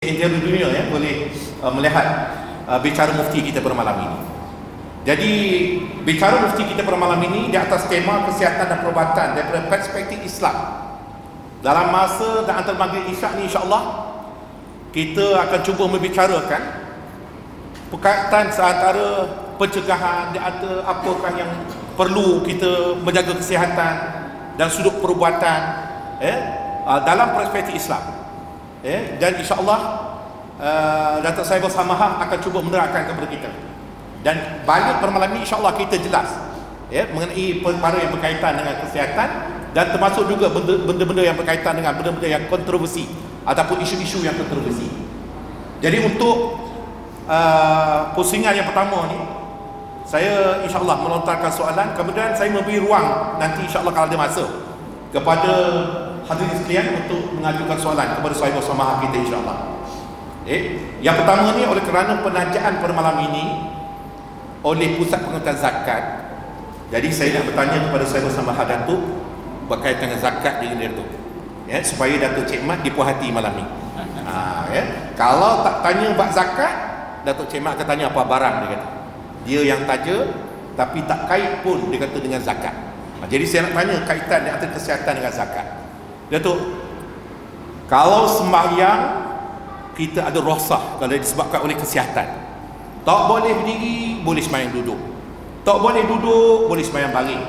Interior dunia ya boleh uh, melihat uh, bicara mufti kita pada malam ini. Jadi bicara mufti kita pada malam ini di atas tema kesihatan dan perubatan daripada perspektif Islam. Dalam masa dan antara maghrib isyak ni insya-Allah kita akan cuba membicarakan perkaitan seantara pencegahan di antara apakah yang perlu kita menjaga kesihatan dan sudut perubatan eh, uh, dalam perspektif Islam eh, dan insyaAllah uh, Datuk saya bersama akan cuba menerangkan kepada kita. Dan balik pada malam ini insyaAllah kita jelas ya, mengenai perkara yang berkaitan dengan kesihatan dan termasuk juga benda-benda yang berkaitan dengan benda-benda yang kontroversi ataupun isu-isu yang kontroversi. Jadi untuk uh, pusingan yang pertama ni saya insyaAllah melontarkan soalan kemudian saya memberi ruang nanti insyaAllah kalau ada masa kepada hadirin sekalian untuk mengajukan soalan kepada sahabat bersama kita insyaAllah. Eh, yang pertama ni oleh kerana penajaan pada malam ini oleh pusat pengetahuan zakat jadi saya nak bertanya kepada sahabat bersama Datuk berkaitan dengan zakat di Datuk ya, supaya Datuk Cik Mat dipuas hati malam ni. Ha, ya. kalau tak tanya bak zakat Datuk Cik Mat akan tanya apa barang dia kata. Dia yang taja tapi tak kait pun dia kata dengan zakat. Ha, jadi saya nak tanya kaitan antara kesihatan dengan zakat Datuk Kalau sembahyang Kita ada rosah Kalau disebabkan oleh kesihatan. Tak boleh berdiri Boleh sembahyang duduk. Tak boleh duduk Boleh sembahyang baring.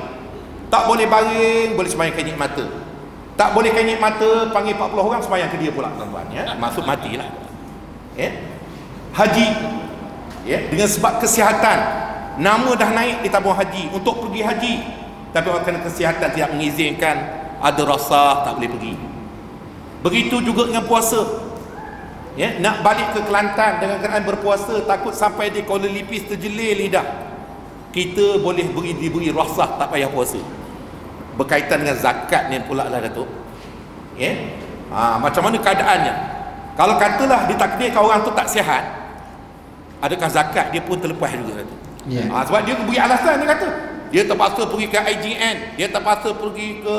Tak boleh baring Boleh sembahyang kenyik mata Tak boleh kenyik mata Panggil 40 orang Sembahyang ke dia pula tuan-tuan ya? Maksud matilah. Ya? Haji. Ya? Dengan sebab kesihatan. Nama dah naik di tabung haji. Untuk pergi haji Tapi kerana kesihatan tidak mengizinkan ada rasa tak boleh pergi. Begitu juga dengan puasa. Ya nak balik ke Kelantan dengan keadaan berpuasa takut sampai di Kuala Lipis terjelir lidah. Kita boleh beri diberi rasa tak payah puasa. Berkaitan dengan zakat ni pula lah Datuk. Ya? Ha, macam mana keadaannya? Kalau katalah ditakdirkan orang tu tak sihat adakah zakat dia pun terlepas juga Datuk? Yeah. ha, sebab dia beri alasan dia kata. Dia terpaksa pergi ke IGN dia terpaksa pergi ke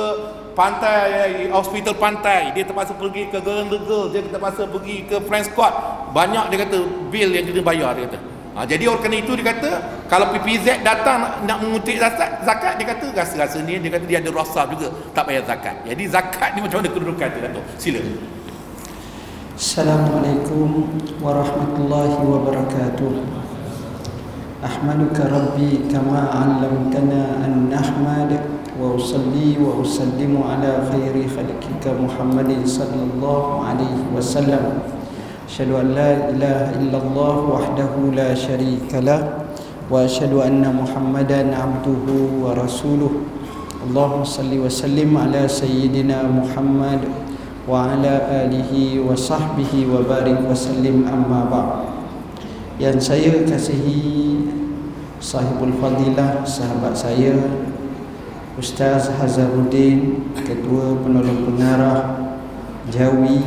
pantai hospital pantai dia terpaksa pergi ke Girl Girl dia terpaksa pergi ke Friends Court banyak dia kata bil yang kena bayar dia kata ha, jadi oleh kerana itu dia kata kalau PPZ datang nak, nak mengutik zakat, zakat dia kata rasa-rasa ni dia kata dia ada rasa juga tak payah zakat jadi zakat ni macam mana kedudukan dia Dato' sila Assalamualaikum warahmatullahi wabarakatuh أحمدك ربي كما علمتنا أن نحمد وأصلي وأسلم على خير خلقك محمد صلى الله عليه وسلم أشهد أن لا إله إلا الله وحده لا شريك له وأشهد أن محمدا عبده ورسوله اللهم صل وسلم على سيدنا محمد وعلى آله وصحبه وبارك وسلم أما بعد يعني سيكسه صاحب الفضيلة صاحب سيكسه Ustaz Hazaruddin Ketua Penolong Pengarah Jawi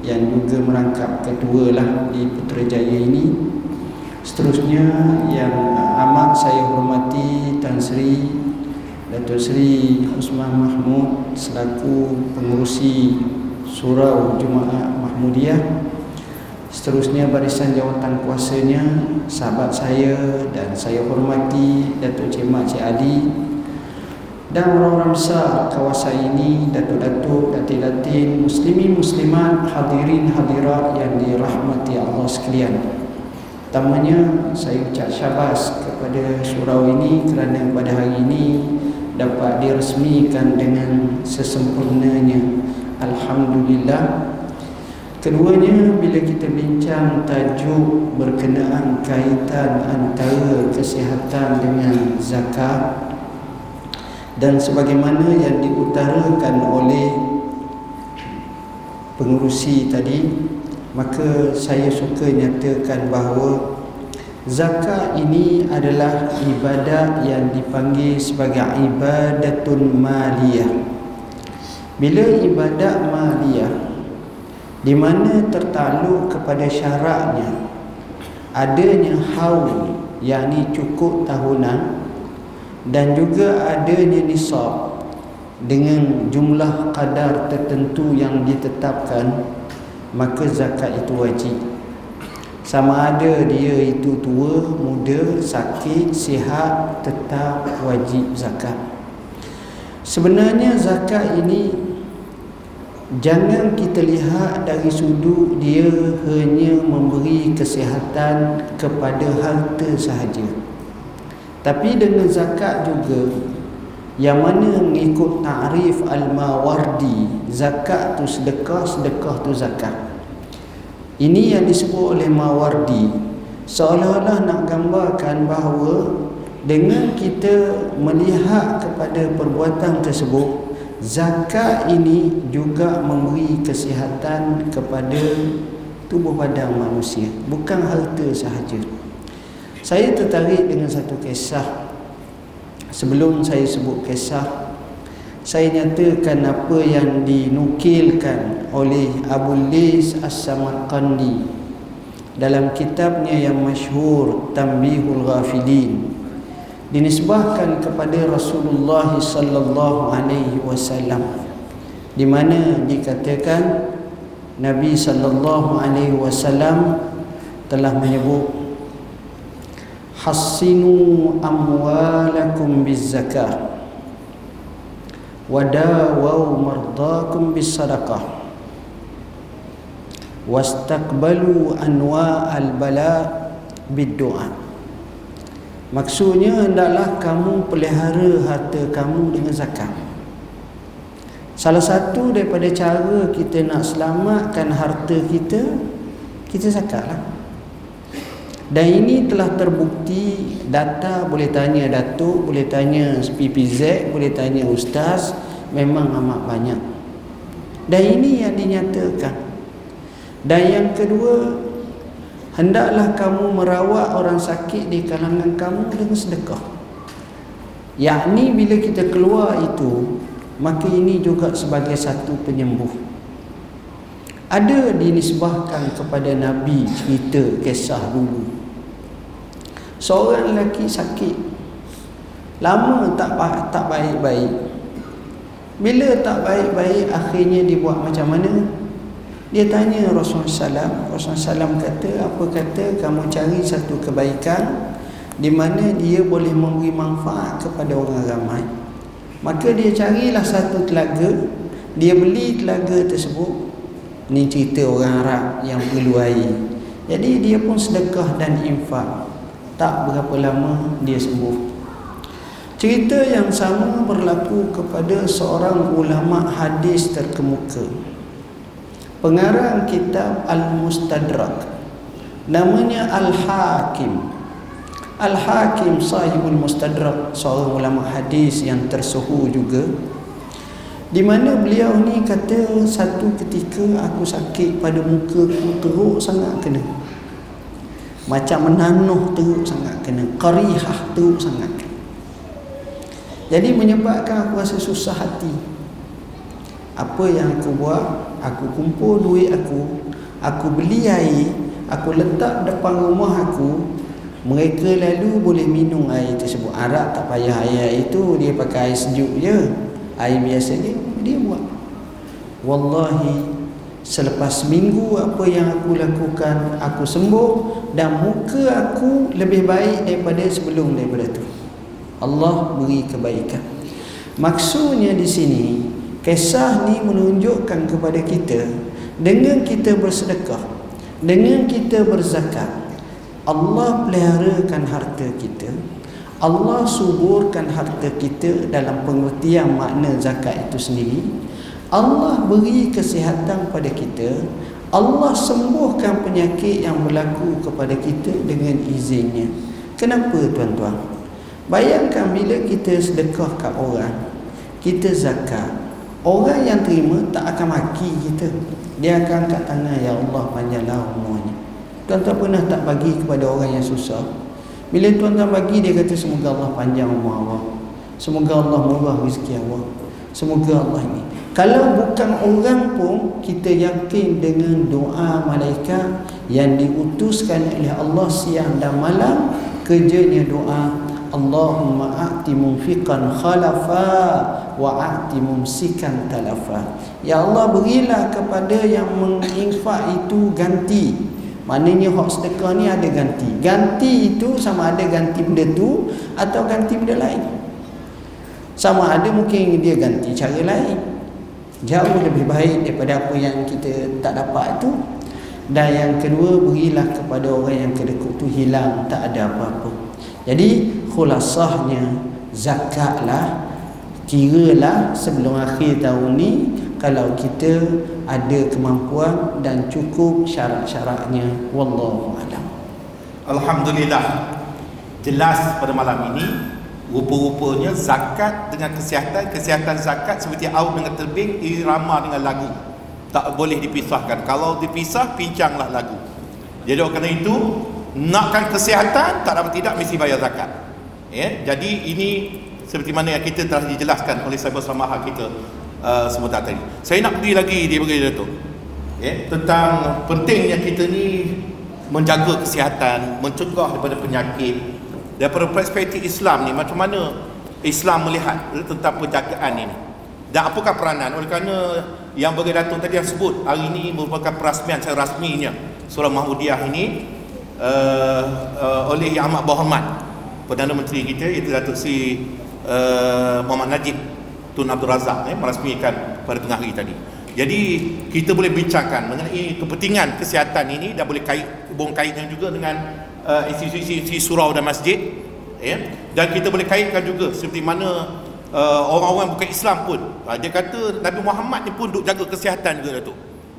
Yang juga merangkap ketua lah di Putrajaya ini. Seterusnya yang amat saya hormati Tan Sri Datuk Sri Usman Mahmud Selaku pengurusi Surau Jumaat Mahmudiyah Seterusnya barisan jawatan kuasanya Sahabat saya dan saya hormati Datuk Cik Mak Cik Ali dan orang-orang besar kawasan ini datuk-datuk datin-datin muslimin muslimat hadirin hadirat yang dirahmati Allah sekalian. Pertamanya saya ucap syabas kepada surau ini kerana pada hari ini dapat diresmikan dengan sesempurnanya. Alhamdulillah. Keduanya bila kita bincang tajuk berkenaan kaitan antara kesihatan dengan zakat dan sebagaimana yang diutarakan oleh pengurusi tadi maka saya suka nyatakan bahawa zakat ini adalah ibadat yang dipanggil sebagai ibadatun maliyah. Bila ibadat maliyah di mana tertakluk kepada syaratnya adanya haul yakni cukup tahunan dan juga adanya nisab dengan jumlah kadar tertentu yang ditetapkan maka zakat itu wajib. Sama ada dia itu tua, muda, sakit, sihat tetap wajib zakat. Sebenarnya zakat ini jangan kita lihat dari sudut dia hanya memberi kesihatan kepada harta sahaja tapi dengan zakat juga yang mana mengikut ta'rif al-mawardi zakat tu sedekah sedekah tu zakat. Ini yang disebut oleh mawardi. Seolah-olah nak gambarkan bahawa dengan kita melihat kepada perbuatan tersebut zakat ini juga memberi kesihatan kepada tubuh badan manusia. Bukan harta sahaja saya tertarik dengan satu kisah. Sebelum saya sebut kisah Saya nyatakan apa yang dinukilkan oleh Abu Lis As-Samarqandi Dalam kitabnya yang masyhur Tambihul Ghafilin Dinisbahkan kepada Rasulullah sallallahu alaihi wasallam di mana dikatakan Nabi sallallahu alaihi wasallam telah menyebut hassinu amwalakum bizzakah wadawu mardakum bisadaqah wastakbalu anwa al-bala biddu'a maksudnya hendaklah kamu pelihara harta kamu dengan zakat. Salah satu daripada cara kita nak selamatkan harta kita kita zakatlah dan ini telah terbukti data boleh tanya datuk boleh tanya PPZ boleh tanya ustaz memang amat banyak. Dan ini yang dinyatakan. Dan yang kedua hendaklah kamu merawat orang sakit di kalangan kamu dengan sedekah. Yakni bila kita keluar itu maka ini juga sebagai satu penyembuh ada dinisbahkan kepada Nabi cerita kisah dulu. Seorang lelaki sakit. Lama tak tak baik-baik. Bila tak baik-baik akhirnya dia buat macam mana? Dia tanya Rasulullah SAW Rasulullah SAW kata apa kata kamu cari satu kebaikan di mana dia boleh memberi manfaat kepada orang ramai? Maka dia carilah satu telaga. Dia beli telaga tersebut ini cerita orang Arab yang perlu air. Jadi dia pun sedekah dan infak. Tak berapa lama dia sembuh. Cerita yang sama berlaku kepada seorang ulama hadis terkemuka. Pengarang kitab Al-Mustadrak. Namanya Al-Hakim. Al-Hakim sahibul Mustadrak. Seorang ulama hadis yang tersuhu juga di mana beliau ni kata satu ketika aku sakit pada muka aku teruk sangat kena. Macam menanuh teruk sangat kena. Qarihah teruk sangat jadi menyebabkan aku rasa susah hati. Apa yang aku buat? Aku kumpul duit aku. Aku beli air. Aku letak depan rumah aku. Mereka lalu boleh minum air tersebut. Arab tak payah air itu. Dia pakai air sejuk je air biasa dia dia buat. Wallahi selepas minggu apa yang aku lakukan aku sembuh dan muka aku lebih baik daripada sebelum daripada tu. Allah beri kebaikan. Maksudnya di sini kisah ni menunjukkan kepada kita dengan kita bersedekah dengan kita berzakat Allah peliharakan harta kita Allah suburkan harta kita dalam pengertian makna zakat itu sendiri. Allah beri kesihatan pada kita. Allah sembuhkan penyakit yang berlaku kepada kita dengan izinnya. Kenapa tuan-tuan? Bayangkan bila kita sedekah kat orang kita zakat. Orang yang terima tak akan maki kita. Dia akan angkat tangan ya Allah panjanglah umurnya. Tuan-tuan pernah tak bagi kepada orang yang susah bila tuan-tuan bagi dia kata semoga Allah panjang umur Allah. Semoga Allah murah rezeki Allah. Semoga Allah ini. Kalau bukan orang pun kita yakin dengan doa malaikat yang diutuskan oleh Allah siang dan malam kerjanya doa Allahumma a'ti munfiqan khalafa wa a'ti mumsikan talafa ya Allah berilah kepada yang menginfak itu ganti maknanya hak sedekah ni ada ganti. Ganti itu sama ada ganti benda tu atau ganti benda lain. Sama ada mungkin dia ganti cara lain. Jauh lebih baik daripada apa yang kita tak dapat itu dan yang kedua berilah kepada orang yang kedekut tu hilang tak ada apa-apa. Jadi khulasahnya zakatlah kiralah sebelum akhir tahun ni kalau kita ada kemampuan dan cukup syarat-syaratnya. Wallahu alam. Alhamdulillah. Jelas pada malam ini rupa-rupanya zakat dengan kesihatan kesihatan zakat seperti air dengan terbing irama dengan lagu. Tak boleh dipisahkan. Kalau dipisah pincanglah lagu. Jadi oleh kerana itu nakkan kesihatan tak dapat tidak mesti bayar zakat. Ya jadi ini seperti mana yang kita telah dijelaskan oleh sahabat samaha kita uh, sebentar tadi. Saya nak pergi lagi dia beritahu tu. Ya tentang pentingnya kita ni menjaga kesihatan mencegah daripada penyakit. Daripada perspektif Islam ni macam mana Islam melihat tentang penjagaan ini dan apakah peranan? Oleh kerana yang bagi datuk tadi yang sebut hari ini merupakan perasmian secara rasminya. Surah Mahmudiyah ini uh, uh, oleh Yang Amat Berhormat Perdana Menteri kita iaitu Datuk Si uh, Muhammad Najib Tun Abdul Razak eh, merasmikan pada tengah hari tadi. Jadi kita boleh bincangkan mengenai kepentingan kesihatan ini dan boleh kait hubung kaitkan juga dengan uh, institusi-institusi surau dan masjid ya. Dan kita boleh kaitkan juga seperti mana uh, orang-orang bukan Islam pun uh, dia kata Nabi Muhammad ni pun duk jaga kesihatan juga Datuk.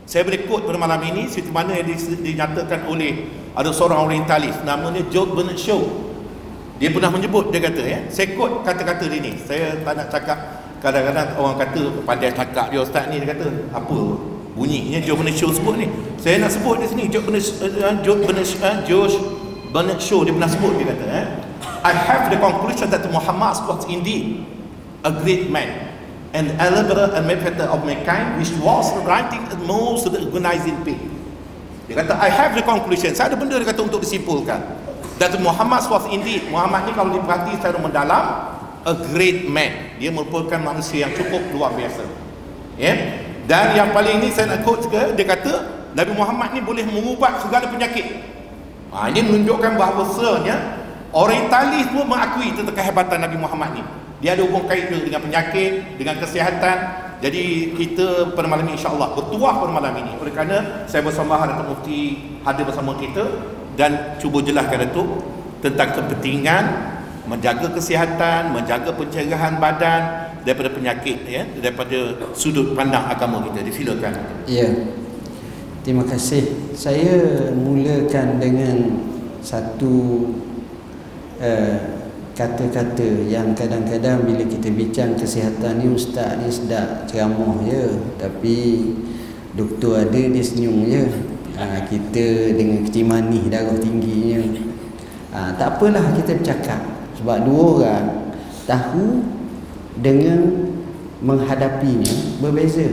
Saya boleh quote pada malam ini seperti mana yang dinyatakan oleh ada seorang orientalis namanya George Bernard Shaw dia pernah menyebut dia kata ya saya quote kata-kata dia ni saya tak nak cakap kadang-kadang orang kata pandai cakap dia ustaz ni dia kata apa bunyinya George Bernard Shaw sebut ni. Saya nak sebut di sini George Bernard uh, George Bernard uh, George Bernard Shaw dia pernah sebut dia kata eh I have the conclusion that Muhammad was indeed a great man and elaborate and benefactor of mankind which was writing the most of the organizing pain. Dia kata I have the conclusion. Saya ada benda dia kata untuk disimpulkan that Muhammad was indeed Muhammad ni kalau diperhati secara mendalam a great man. Dia merupakan manusia yang cukup luar biasa. Ya? Yeah? dan yang paling ini saya nak quote juga dia kata Nabi Muhammad ni boleh mengubat segala penyakit. Ha, ini menunjukkan bahawasanya orientalis pun mengakui tentang kehebatan Nabi Muhammad ni. Dia ada hubung kait dengan penyakit dengan kesihatan. Jadi kita pada malam ini insyaAllah bertuah pada malam ini. Oleh kerana saya bersama Datuk Mufti hadir bersama kita dan cuba jelaskan itu tentang kepentingan menjaga kesihatan, menjaga pencegahan badan daripada penyakit ya, daripada sudut pandang agama kita. Disilakan. Ya. Terima kasih. Saya mulakan dengan satu uh, kata-kata yang kadang-kadang bila kita bincang kesihatan ni ustaz ni sedap ceramah je tapi doktor ada dia senyum je ha, kita dengan kecil manis darah tingginya ha, tak apalah kita bercakap sebab dua orang tahu dengan menghadapinya berbeza.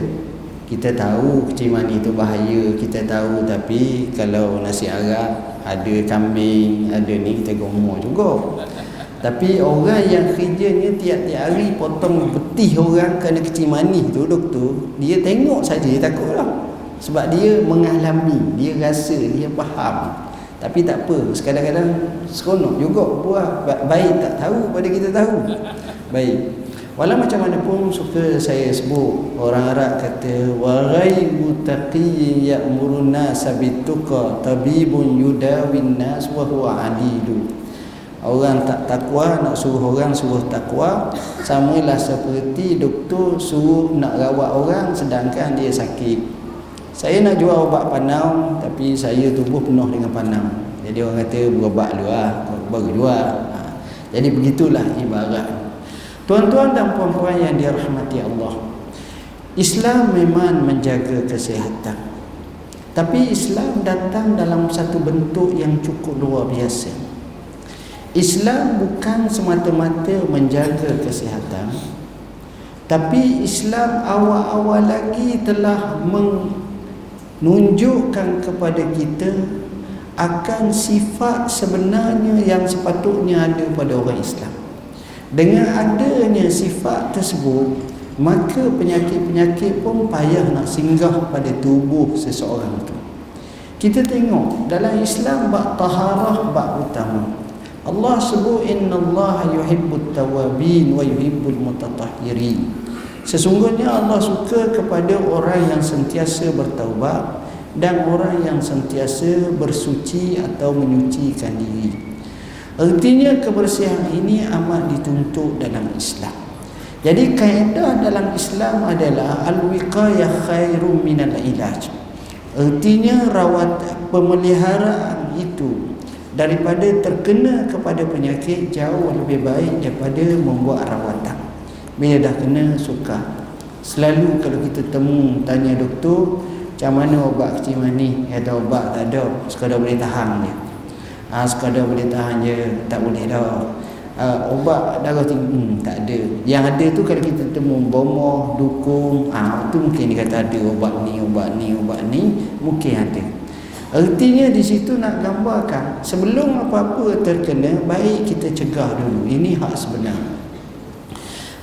Kita tahu kecil manis tu bahaya kita tahu tapi kalau nasi Arab ada kambing ada ni kita gomor juga. Tapi orang yang kerjanya tiap-tiap hari potong betih orang kena kecil manis tu doktor dia tengok saja dia takutlah. Sebab dia mengalami dia rasa dia faham tapi tak apa sekadang-kadang seronok juga buah baik tak tahu pada kita tahu. Baik. Walau macam mana pun suka saya sebut orang Arab kata wa ghaibu taqiyyin ya'murun nas bituqa tabibun yudawin nas wa huwa adidu orang tak takwa nak suruh orang suruh takwa samalah seperti doktor suruh nak rawat orang sedangkan dia sakit saya nak jual ubat panau tapi saya tubuh penuh dengan panau. Jadi orang kata berobat dulu lah baru jual. Ha. jadi begitulah ibarat. Tuan-tuan dan puan-puan yang dirahmati Allah Islam memang menjaga kesihatan. Tapi Islam datang dalam satu bentuk yang cukup luar biasa. Islam bukan semata-mata menjaga kesihatan tapi Islam awal-awal lagi telah meng menunjukkan kepada kita akan sifat sebenarnya yang sepatutnya ada pada orang Islam. Dengan adanya sifat tersebut, maka penyakit-penyakit pun payah nak singgah pada tubuh seseorang itu. Kita tengok dalam Islam bab taharah bab utama. Allah sebut innallaha yuhibbut tawabin wa yuhibbul mutatahhirin. Sesungguhnya Allah suka kepada orang yang sentiasa bertaubat dan orang yang sentiasa bersuci atau menyucikan diri. Artinya kebersihan ini amat dituntut dalam Islam. Jadi kaedah dalam Islam adalah al-wiqayah khairum minal ilaj. Artinya rawat pemeliharaan itu daripada terkena kepada penyakit jauh lebih baik daripada membuat rawatan. Bila dah kena suka. Selalu kalau kita temu tanya doktor, macam mana obat kecil manis? Kata obat tak ada, sekadar boleh tahan je. Ha, sekadar boleh tahan je, tak boleh dah. Ha, ubat darah tinggi, hmm, tak ada. Yang ada tu kalau kita temu bomoh, dukung, ha, tu mungkin dia kata ada obat ni, obat ni, ubat ni, mungkin ada. Artinya di situ nak gambarkan sebelum apa-apa terkena baik kita cegah dulu. Ini hak sebenar.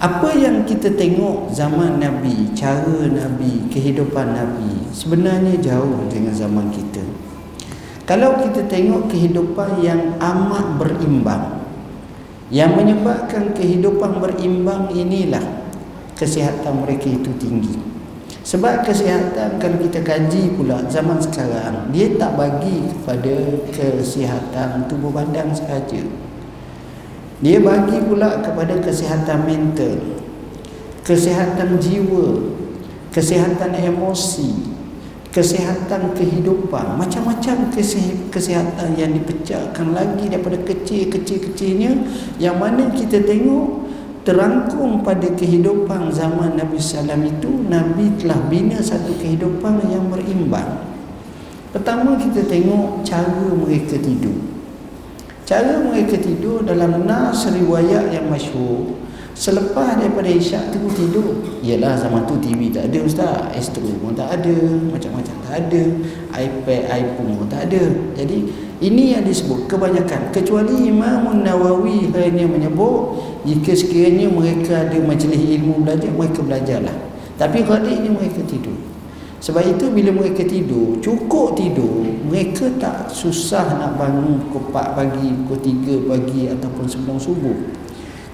Apa yang kita tengok zaman Nabi, cara Nabi, kehidupan Nabi sebenarnya jauh dengan zaman kita. Kalau kita tengok kehidupan yang amat berimbang, yang menyebabkan kehidupan berimbang inilah kesihatan mereka itu tinggi. Sebab kesihatan kalau kita kaji pula zaman sekarang, dia tak bagi kepada kesihatan tubuh badan sahaja. Dia bagi pula kepada kesihatan mental, kesihatan jiwa, kesihatan emosi, kesihatan kehidupan, macam-macam kesihatan yang dipecahkan lagi daripada kecil-kecil-kecilnya yang mana kita tengok terangkum pada kehidupan zaman Nabi Sallam itu Nabi telah bina satu kehidupan yang berimbang. Pertama kita tengok cara mereka tidur. Cara mereka tidur dalam nas riwayat yang masyhur. Selepas daripada isyak tu tidur. Ialah zaman tu TV tak ada ustaz. Astro pun tak ada Macam-macam tak ada. iPad, iPhone pun tak ada. Jadi ini yang disebut kebanyakan. Kecuali Imam Nawawi hanya menyebut Jika sekiranya mereka ada majlis ilmu belajar Mereka belajarlah. Tapi khaliknya mereka tidur sebab itu bila mereka tidur, cukup tidur, mereka tak susah nak bangun pukul 4 pagi, pukul 3 pagi ataupun sebelum subuh.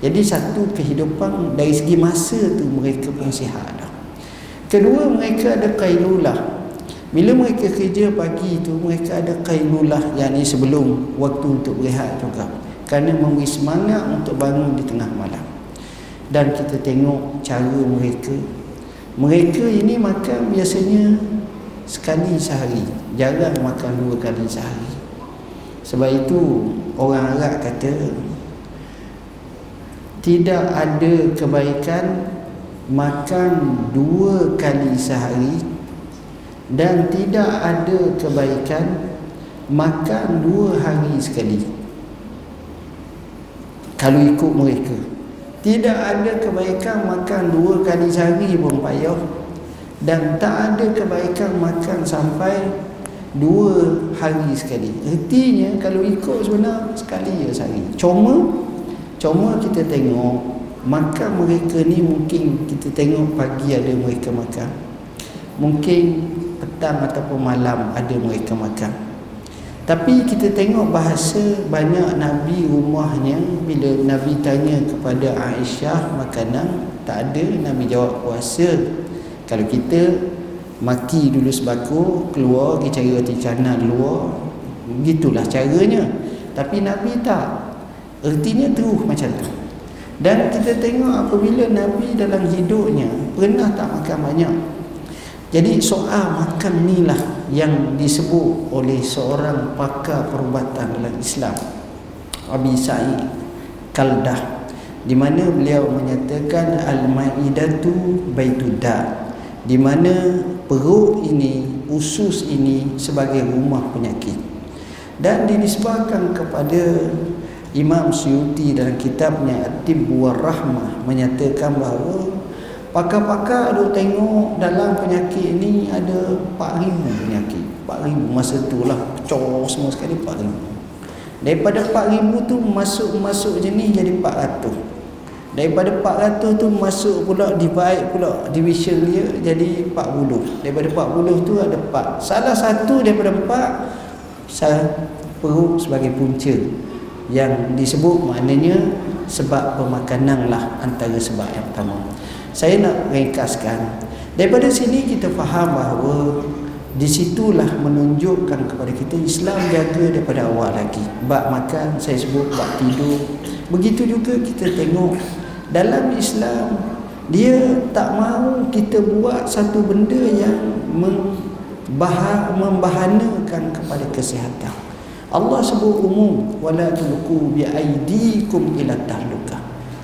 Jadi satu kehidupan dari segi masa tu mereka pun sihat dah. Kedua mereka ada kailulah. Bila mereka kerja pagi tu mereka ada kailulah yang ini sebelum waktu untuk berehat juga. Kerana memberi semangat untuk bangun di tengah malam. Dan kita tengok cara mereka mereka ini makan biasanya sekali sehari. Jarang makan dua kali sehari. Sebab itu orang Arab kata tidak ada kebaikan makan dua kali sehari dan tidak ada kebaikan makan dua hari sekali. Kalau ikut mereka tidak ada kebaikan makan dua kali sehari pun payah Dan tak ada kebaikan makan sampai dua hari sekali. Artinya kalau ikut sebenar sekali je sehari. Cuma, cuma kita tengok Makan mereka ni mungkin kita tengok pagi ada mereka makan. Mungkin petang ataupun malam ada mereka makan tapi kita tengok bahasa banyak Nabi rumahnya Bila Nabi tanya kepada Aisyah makanan Tak ada Nabi jawab puasa. Kalau kita maki dulu sebako Keluar pergi cari roti canang luar Begitulah caranya. Tapi Nabi tak. Ertinya terus macam tu. Dan kita tengok apabila Nabi dalam hidupnya Pernah tak makan banyak jadi soal makan ni lah yang disebut oleh seorang pakar perubatan dalam Islam Abi Sa'id Kaldah di mana beliau menyatakan al-maidatu baituda di mana perut ini usus ini sebagai rumah penyakit. Dan dinisbahkan kepada Imam Suyuti dalam kitabnya At-Tibb Rahmah menyatakan bahawa Pakar-pakar duk tengok dalam penyakit ni ada 4,000 penyakit 4,000 masa tu lah bocor semua sekali 4000 daripada 4000 tu masuk-masuk jenis jadi 400 Daripada 400 tu masuk pula divide pula division dia jadi 40. Daripada 40 tu ada 4. Salah satu daripada 4 saya perlu sebagai punca yang disebut maknanya sebab pemakanan lah antara sebab yang pertama. Saya nak ringkaskan. Daripada sini kita faham bahawa di situlah menunjukkan kepada kita Islam jaga daripada awal lagi. Bab makan saya sebut bab tidur. Begitu juga kita tengok dalam Islam dia tak mahu kita buat satu benda yang membahanakan kepada kesihatan. Allah sebut umum wala tulqu bi aidikum ila tahluka.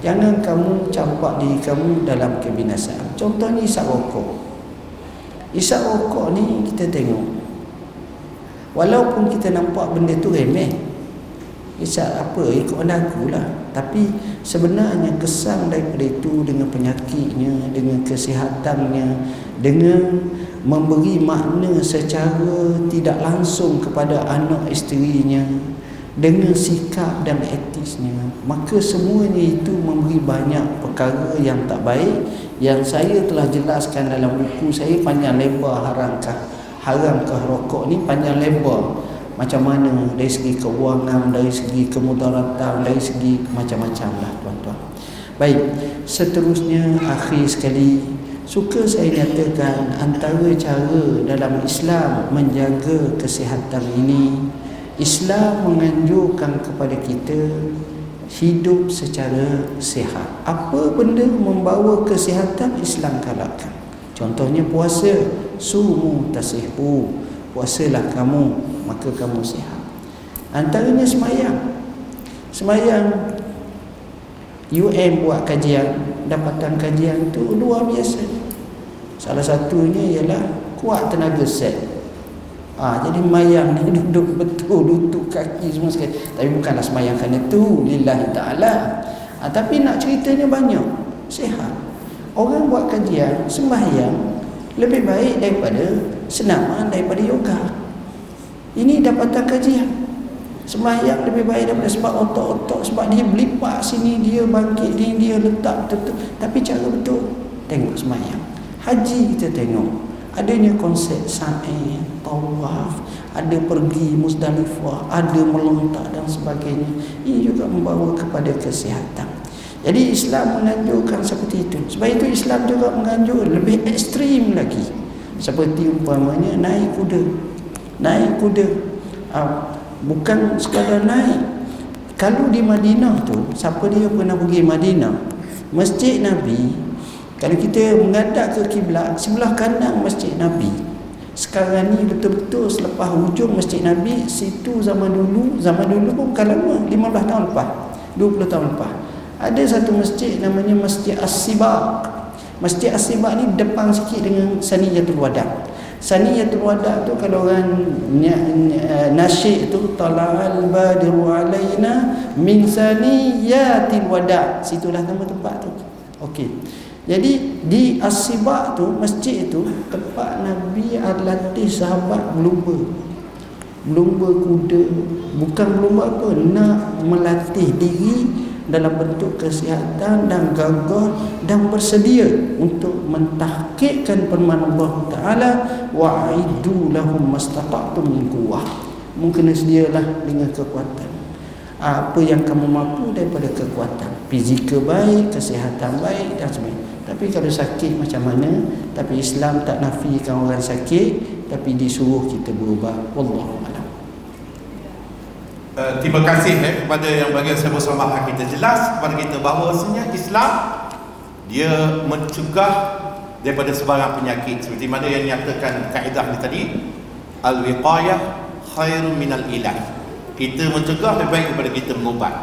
Jangan kamu campak diri kamu dalam kebinasaan. Contohnya isap rokok. Isap rokok ni kita tengok. Walaupun kita nampak benda tu remeh. Isap apa ikut aku lah. Tapi sebenarnya kesan daripada itu dengan penyakitnya, dengan kesihatannya, dengan memberi makna secara tidak langsung kepada anak isterinya, dengan sikap dan etisnya, maka semuanya itu memberi banyak perkara yang tak baik yang saya telah jelaskan dalam buku saya panjang lebar haramkah haramkah rokok ni panjang lebar macam mana dari segi keuangan, dari segi kemudaratan, dari segi macam-macam lah tuan-tuan. Baik, seterusnya akhir sekali suka saya nyatakan antara cara dalam Islam menjaga kesihatan ini Islam menganjurkan kepada kita hidup secara sihat. Apa benda membawa kesihatan Islam galakkan. Contohnya puasa, sumu tasihu. Puasalah kamu maka kamu sihat antaranya semayang semayang UN buat kajian dapatan kajian tu luar biasa salah satunya ialah kuat tenaga sel ha, jadi mayang ni duduk betul lutut kaki semua sekali. Tapi bukanlah semayang kerana tu lillahi ta'ala. Ha, tapi nak ceritanya banyak sihat. Orang buat kajian sembahyang lebih baik daripada senaman daripada yoga. Ini dapatan kajian. Sembahyang lebih baik daripada sebab otak-otak sebab dia melipat sini dia bangkit ni dia letak betul tapi cara betul tengok sembahyang. Haji kita tengok adanya konsep sa'i, tawaf, ada pergi Muzdalifah, ada melontak dan sebagainya. Ini juga membawa kepada kesihatan. Jadi Islam menganjurkan seperti itu. Sebab itu Islam juga menganjur lebih ekstrim lagi. Seperti umpamanya naik kuda naik kuda uh, bukan sekadar naik kalau di Madinah tu siapa dia pernah pergi Madinah masjid Nabi kalau kita menghadap ke kiblat sebelah kanan masjid Nabi. Sekarang ni betul-betul selepas hujung masjid Nabi situ zaman dulu zaman dulu pun bukan lama 15 tahun lepas 20 tahun lepas. Ada satu masjid namanya Masjid As-Sibaq. Masjid As-Sibaq ni depan sikit dengan Saniyatul Wada' Saniyatul wada tu kalau orang eh, nasyid tu talal badiru alaina min saniyatil wada situlah nama tempat tu. Okey jadi di asibak tu masjid tu tempat nabi latih sahabat berlumba. Berlumba kuda. Bukan berlumba apa nak melatih diri dalam bentuk kesihatan dan gagah dan bersedia untuk mentahqiqkan firman Allah Taala wa'idu lahum mastata'tum min quwwah. Mungkin sedialah dengan kekuatan. Apa yang kamu mampu daripada kekuatan? Fizikal baik kesihatan baik dan sebagainya tapi kalau sakit macam mana? Tapi Islam tak nafikan orang sakit tapi disuruh kita berubah. Wallahu Uh, terima kasih eh, kepada yang bagian saya bersama kita jelas kepada kita bahawa sebenarnya Islam dia mencegah daripada sebarang penyakit. Seperti mana yang nyatakan kaedah ni tadi al-wiqayah khairu minal ilah. Kita mencegah lebih baik daripada kita mengubat.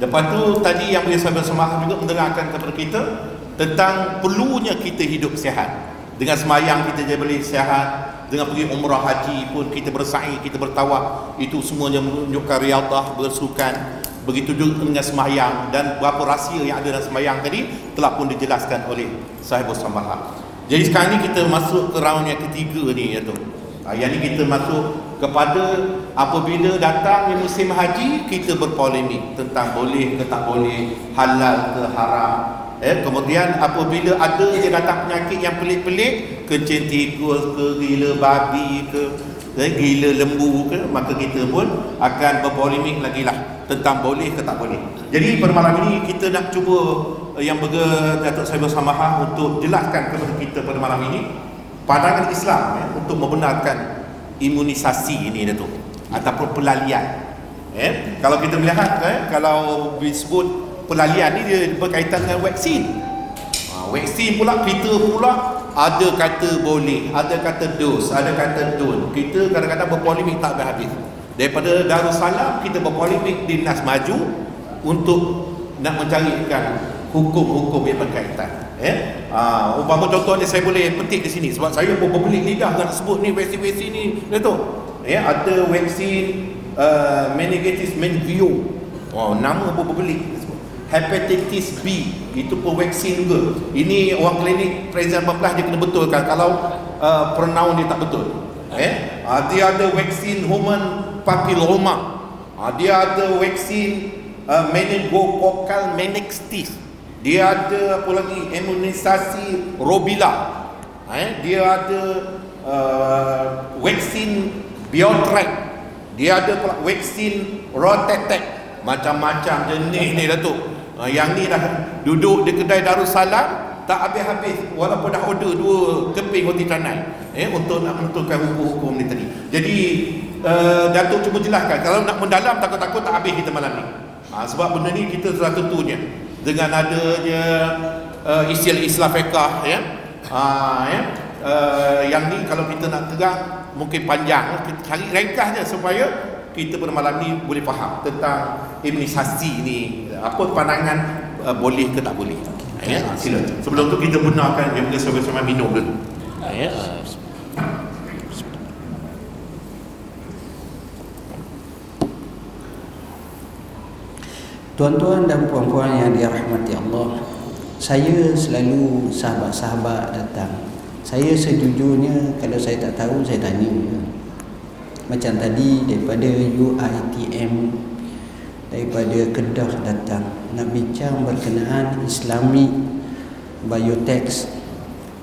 Lepas tu tadi yang saya bersama juga menerangkan kepada kita tentang perlunya kita hidup sihat. Dengan semayang kita jadi boleh sihat dengan pergi umrah haji pun kita bersa'i, kita bertawaf itu semuanya menunjukkan riadah, bersukan. Begitu juga dengan semayang dan berapa rahsia yang ada dalam semayang tadi telah pun dijelaskan oleh sahibus sambaha jadi sekarang ni kita masuk ke round yang ketiga ni ya tu. Ha, yang ni kita masuk kepada apabila datang musim haji kita berpolemik tentang boleh ke tak boleh halal ke haram eh kemudian apabila ada dia datang penyakit yang pelik-pelik kencing tikus ke gila babi ke eh, gila lembu ke maka kita pun akan berpolemik lagi lah tentang boleh ke tak boleh. Jadi pada malam ini kita nak cuba eh, yang berge Datuk Saibul Samaha untuk jelaskan kepada kita pada malam ini pandangan Islam eh, untuk membenarkan imunisasi ini Datuk ataupun pelalian. Eh kalau kita melihat eh kalau disebut pelalian ni dia berkaitan dengan vaksin. Ha, vaksin pula kita pula ada kata boleh ada kata dos ada kata don kita kadang-kadang berpolemik tak habis. Daripada Darussalam kita berpolemik di Nas Maju untuk nak mencarikan hukum-hukum yang berkaitan eh ah umpama contohnya saya boleh petik di sini sebab saya pun berbelit lidah nak sebut ni vaksin-vaksin ni tu. Ya ada vaksin uh, meningitis menvio oh nama pun berbelit hepatitis B itu pun vaksin juga. Ini orang klinik presiden 14 dia kena betulkan. Kalau uh, pronoun dia tak betul. Eh? Uh, dia ada vaksin human papilloma. Uh, dia ada vaksin uh, meningococcal meningitis dia ada apa lagi? Imunisasi robila eh? Dia ada uh, vaksin biotrek dia ada pula vaksin rotetek macam-macam jenis ni datuk uh, yang ni dah duduk di kedai Darussalam tak habis-habis. Walaupun dah order dua keping roti canai eh untuk nak menentukan hukum-hukum ni tadi. Jadi uh, datuk cuba jelaskan. Kalau nak mendalam takut-takut tak habis kita malam ni. Ha, sebab benda ni kita sudah tentunya dengan adanya uh, istilah-istilah fiqah ya. Ha, ya. Uh, yang ni kalau kita nak tegak mungkin panjang. Kita cari ringkasnya supaya kita pada malam ni boleh faham tentang imunisasi ni. Apa pandangan uh, boleh ke tak boleh? Ya. Sila. Sebelum tu kita benarkan yang boleh sama-sama minum dulu ya. Tuan-tuan dan puan-puan yang dirahmati Allah Saya selalu sahabat-sahabat datang. Saya sejujurnya kalau saya tak tahu saya tanya Macam tadi daripada UITM Daripada Kedah datang. Nak bincang berkenaan Islamic Biotex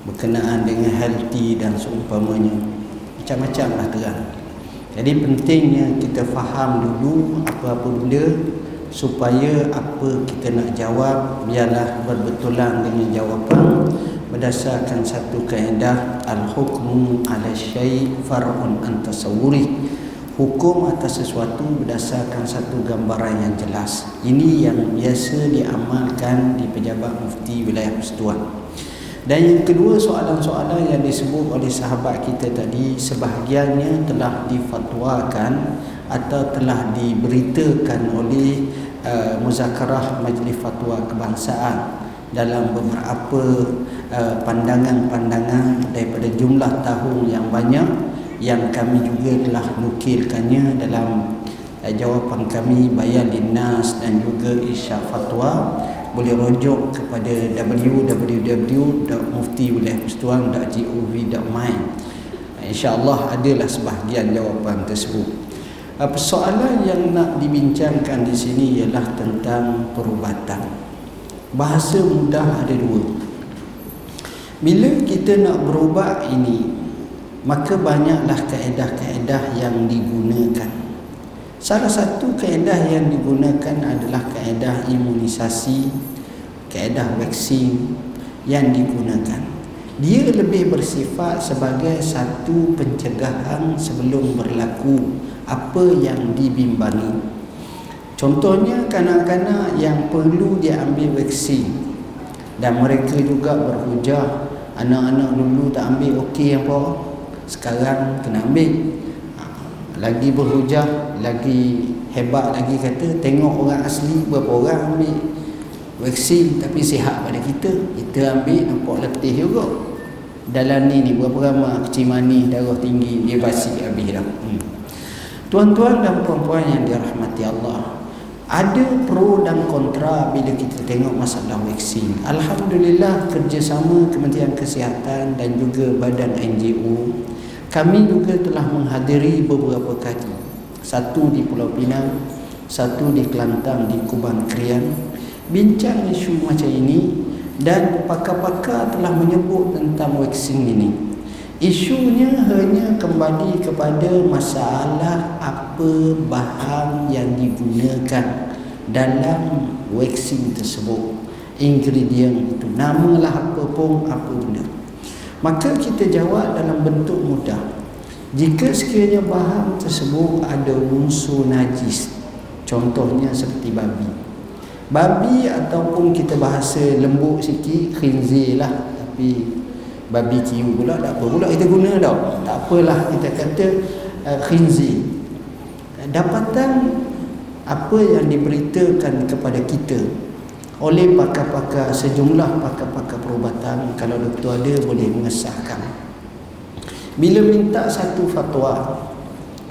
Berkenaan dengan healthy dan seumpamanya. Macam-macam lah terang. Jadi pentingnya kita faham dulu apa-apa benda supaya apa kita nak jawab biarlah berbetulan dengan jawapan berdasarkan satu kaedah al-hukmu ala syai' far'un an tasawwuri. Hukum atas sesuatu berdasarkan satu gambaran yang jelas. Ini yang biasa diamalkan di pejabat mufti wilayah persekutuan. Dan yang kedua soalan-soalan yang disebut oleh sahabat kita tadi sebahagiannya telah difatwakan atau telah diberitakan oleh uh, muzakarah majlis fatwa kebangsaan dalam beberapa uh, pandangan-pandangan daripada jumlah tahun yang banyak yang kami juga telah nukilkannya dalam uh, jawapan kami bayan linnas dan juga isya fatwa. Boleh rujuk kepada www.muftiwilayahpersetuan.gov.my InsyaAllah adalah sebahagian jawapan tersebut. Persoalan yang nak dibincangkan di sini ialah tentang perubatan Bahasa mudah ada dua Bila kita nak berubat ini Maka banyaklah kaedah-kaedah yang digunakan Salah satu kaedah yang digunakan adalah kaedah imunisasi, kaedah vaksin yang digunakan. Dia lebih bersifat sebagai satu pencegahan sebelum berlaku apa yang dibimbangi. Contohnya kanak-kanak yang perlu dia ambil vaksin. Dan mereka juga berhujah. Anak-anak dulu tak ambil okey apa? Sekarang kena ambil. Lagi berhujah lagi hebat lagi kata tengok orang asli berapa orang ambil vaksin tapi sihat pada kita. Kita ambil nampak letih juga. Dalam ni ni berapa ramai kecil manis darah tinggi dia basi habis dah. Hmm. tuan-tuan dan puan-puan yang dirahmati Allah ada pro dan kontra bila kita tengok masalah vaksin. Alhamdulillah kerjasama Kementerian Kesihatan dan juga badan NGO kami juga telah menghadiri beberapa kali satu di Pulau Pinang satu di Kelantan di Kubang Krian. Bincang isu macam ini dan pakar-pakar telah menyebut tentang vaksin ini isunya hanya kembali kepada masalah apa bahan yang digunakan dalam vaksin tersebut. Ingredient itu namalah apa pun apa benda. Maka kita jawab dalam bentuk mudah. Jika sekiranya bahan tersebut ada unsur najis contohnya seperti babi. Babi ataupun kita bahasa lembut sikit khinzir lah tapi babi kiu pula tak apa pula kita guna tau. Tak apalah kita kata uh, khinzir dapatan apa yang diberitakan kepada kita oleh pakar-pakar sejumlah pakar-pakar perubatan kalau doktor ada boleh mengesahkan. Bila minta satu fatwa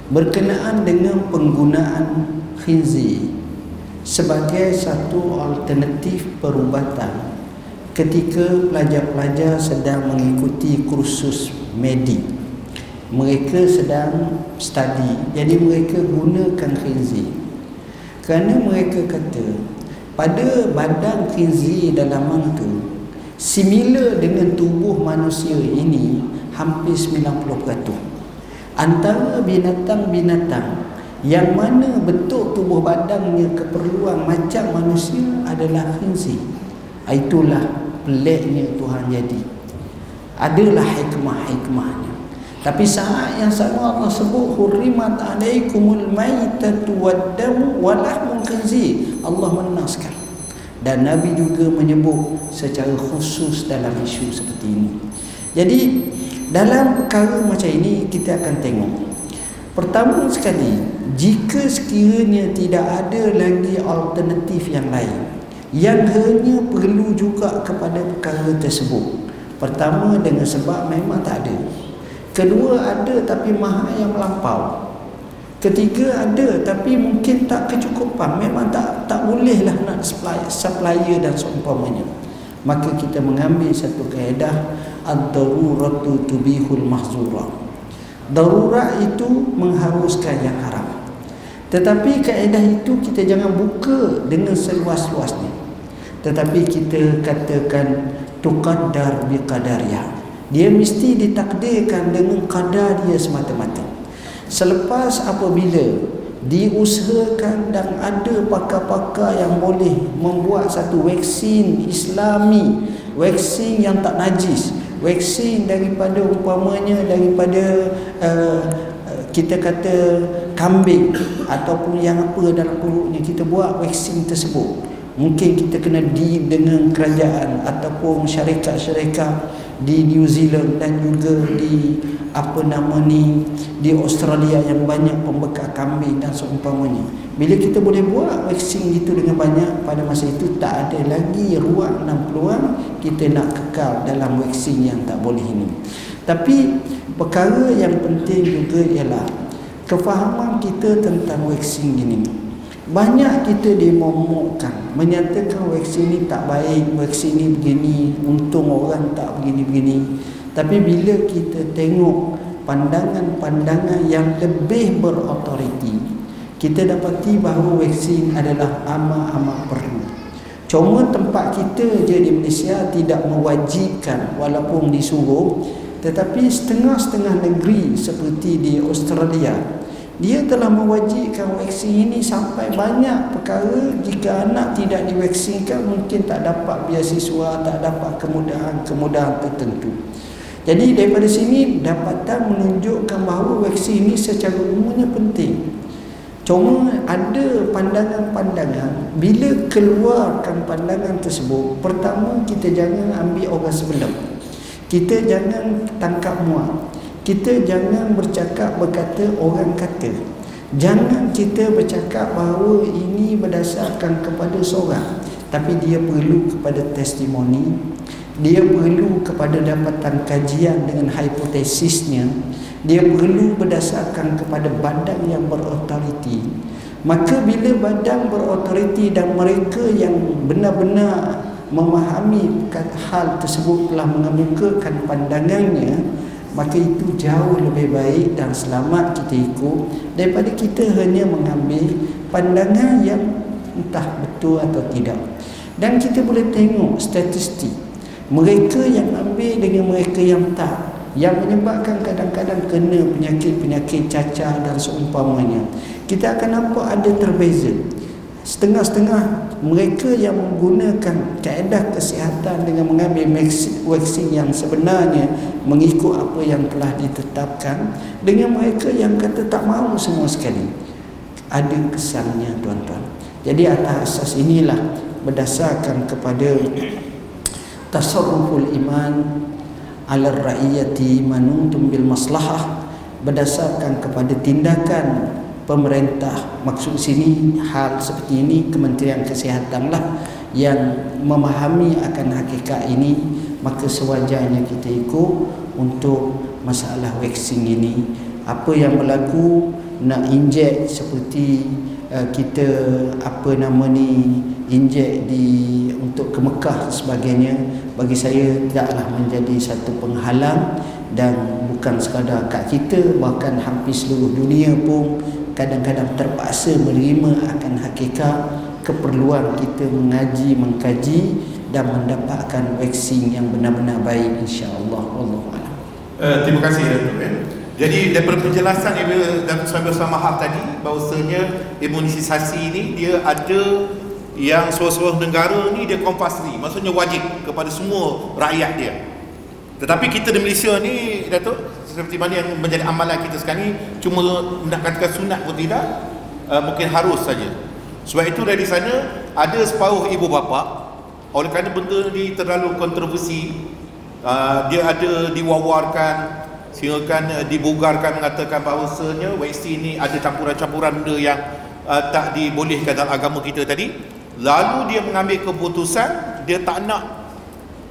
berkenaan dengan penggunaan khinzir sebagai satu alternatif perubatan ketika pelajar-pelajar sedang mengikuti kursus medik mereka sedang study. Jadi mereka gunakan khinzir kerana mereka kata pada badan khinzir dalaman tu similar dengan tubuh manusia ini hampir 90% antara binatang-binatang yang mana bentuk tubuh badannya keperluan macam manusia adalah khinzir itulah peliknya Tuhan jadi. Adalah hikmah-hikmahnya. Tapi saat yang sama Allah sebut hurrimat alaikumul maitatu waddamu walahmul khinzir. Allah menaskan dan Nabi juga menyebut secara khusus dalam isu seperti ini. Jadi dalam perkara macam ini kita akan tengok. Pertama sekali jika sekiranya tidak ada lagi alternatif yang lain yang hanya perlu juga kepada perkara tersebut pertama dengan sebab memang tak ada Kedua ada tapi mahal yang melampau. Ketiga ada tapi mungkin tak kecukupan. Memang tak tak bolehlah nak supplier, supplier dan seumpamanya. Maka kita mengambil satu kaedah ad-daruratu tubihul mahzura. Darurat itu mengharuskan yang haram. Tetapi kaedah itu kita jangan buka dengan seluas-luasnya. Tetapi kita katakan tuqaddar biqadariyah dia mesti ditakdirkan dengan kadar dia semata-mata selepas apabila diusahakan dan ada pakar-pakar yang boleh membuat satu vaksin islami vaksin yang tak najis vaksin daripada umpamanya daripada uh, kita kata kambing ataupun yang apa dalam perutnya kita buat vaksin tersebut. Mungkin kita kena di dengan kerajaan ataupun syarikat-syarikat di New Zealand dan juga di apa nama ni di Australia yang banyak pembekal kambing dan seumpamanya. Bila kita boleh buat vaksin gitu dengan banyak pada masa itu tak ada lagi ruang dan peluang kita nak kekal dalam vaksin yang tak boleh ini. Tapi perkara yang penting juga ialah kefahaman kita tentang vaksin ini. Banyak kita dimomokkan menyatakan vaksin ini tak baik vaksin ini begini untung orang tak begini-begini. Tapi bila kita tengok pandangan-pandangan yang lebih berautoriti kita dapati bahawa vaksin adalah amat-amat perlu. Cuma tempat kita je di Malaysia tidak mewajibkan walaupun disuruh tetapi setengah-setengah negeri seperti di Australia dia telah mewajibkan vaksin ini sampai banyak perkara jika anak tidak divaksinkan mungkin tak dapat biasiswa, tak dapat kemudahan-kemudahan tertentu. Jadi daripada sini dapatan menunjukkan bahawa vaksin ini secara umumnya penting. Cuma ada pandangan-pandangan bila keluarkan pandangan tersebut, pertama kita jangan ambil orang sebelah. Kita jangan tangkap muat kita jangan bercakap berkata orang kata. Jangan kita bercakap bahawa ini berdasarkan kepada seorang tapi dia perlu kepada testimoni. Dia perlu kepada dapatan kajian dengan hipotesisnya. Dia perlu berdasarkan kepada badan yang berautoriti. Maka bila badan berautoriti dan mereka yang benar-benar memahami hal tersebut telah mengemukakan pandangannya maka itu jauh lebih baik dan selamat kita ikut daripada kita hanya mengambil pandangan yang entah betul atau tidak. Dan kita boleh tengok statistik. Mereka yang ambil dengan mereka yang tak yang menyebabkan kadang-kadang kena penyakit-penyakit cacar dan seumpamanya. Kita akan nampak ada terbeza setengah-setengah mereka yang menggunakan kaedah kesihatan dengan mengambil vaksin yang sebenarnya mengikut apa yang telah ditetapkan dengan mereka yang kata tak mahu semua sekali. Ada kesannya tuan-tuan. Jadi atas asas inilah berdasarkan kepada tasarruful iman ala ra'iyati manuntum bil maslahah berdasarkan kepada tindakan pemerintah. Maksud sini hal seperti ini Kementerian Kesihatan lah yang memahami akan hakikat ini. Maka sewajarnya kita ikut untuk masalah vaksin ini. Apa yang berlaku nak injek seperti uh, kita apa nama ni injek di untuk ke Mekah sebagainya bagi saya tidaklah menjadi satu penghalang dan bukan sekadar kat kita bahkan hampir seluruh dunia pun kadang-kadang terpaksa menerima akan hakikat keperluan kita mengaji, mengkaji dan mendapatkan vaksin yang benar-benar baik insya-Allah. Allah uh, terima kasih Datuk eh. jadi daripada penjelasan Ibu Datuk Sambil Samahal tadi bahawasanya imunisasi ini dia ada yang seluruh-seluruh negara ni dia compulsory maksudnya wajib kepada semua rakyat dia. Tetapi kita di Malaysia ni Datuk seperti mana yang menjadi amalan kita sekarang ni cuma nak katakan sunat pun tidak uh, mungkin harus saja. Sebab itu dari sana ada separuh ibu bapa oleh kerana benda ni terlalu kontroversi uh, dia ada diwawarkan sehingga kan uh, dibugarkan mengatakan bahawasanya vaksin ni ada campuran-campuran benda yang uh, tak dibolehkan dalam agama kita tadi. Lalu dia mengambil keputusan dia tak nak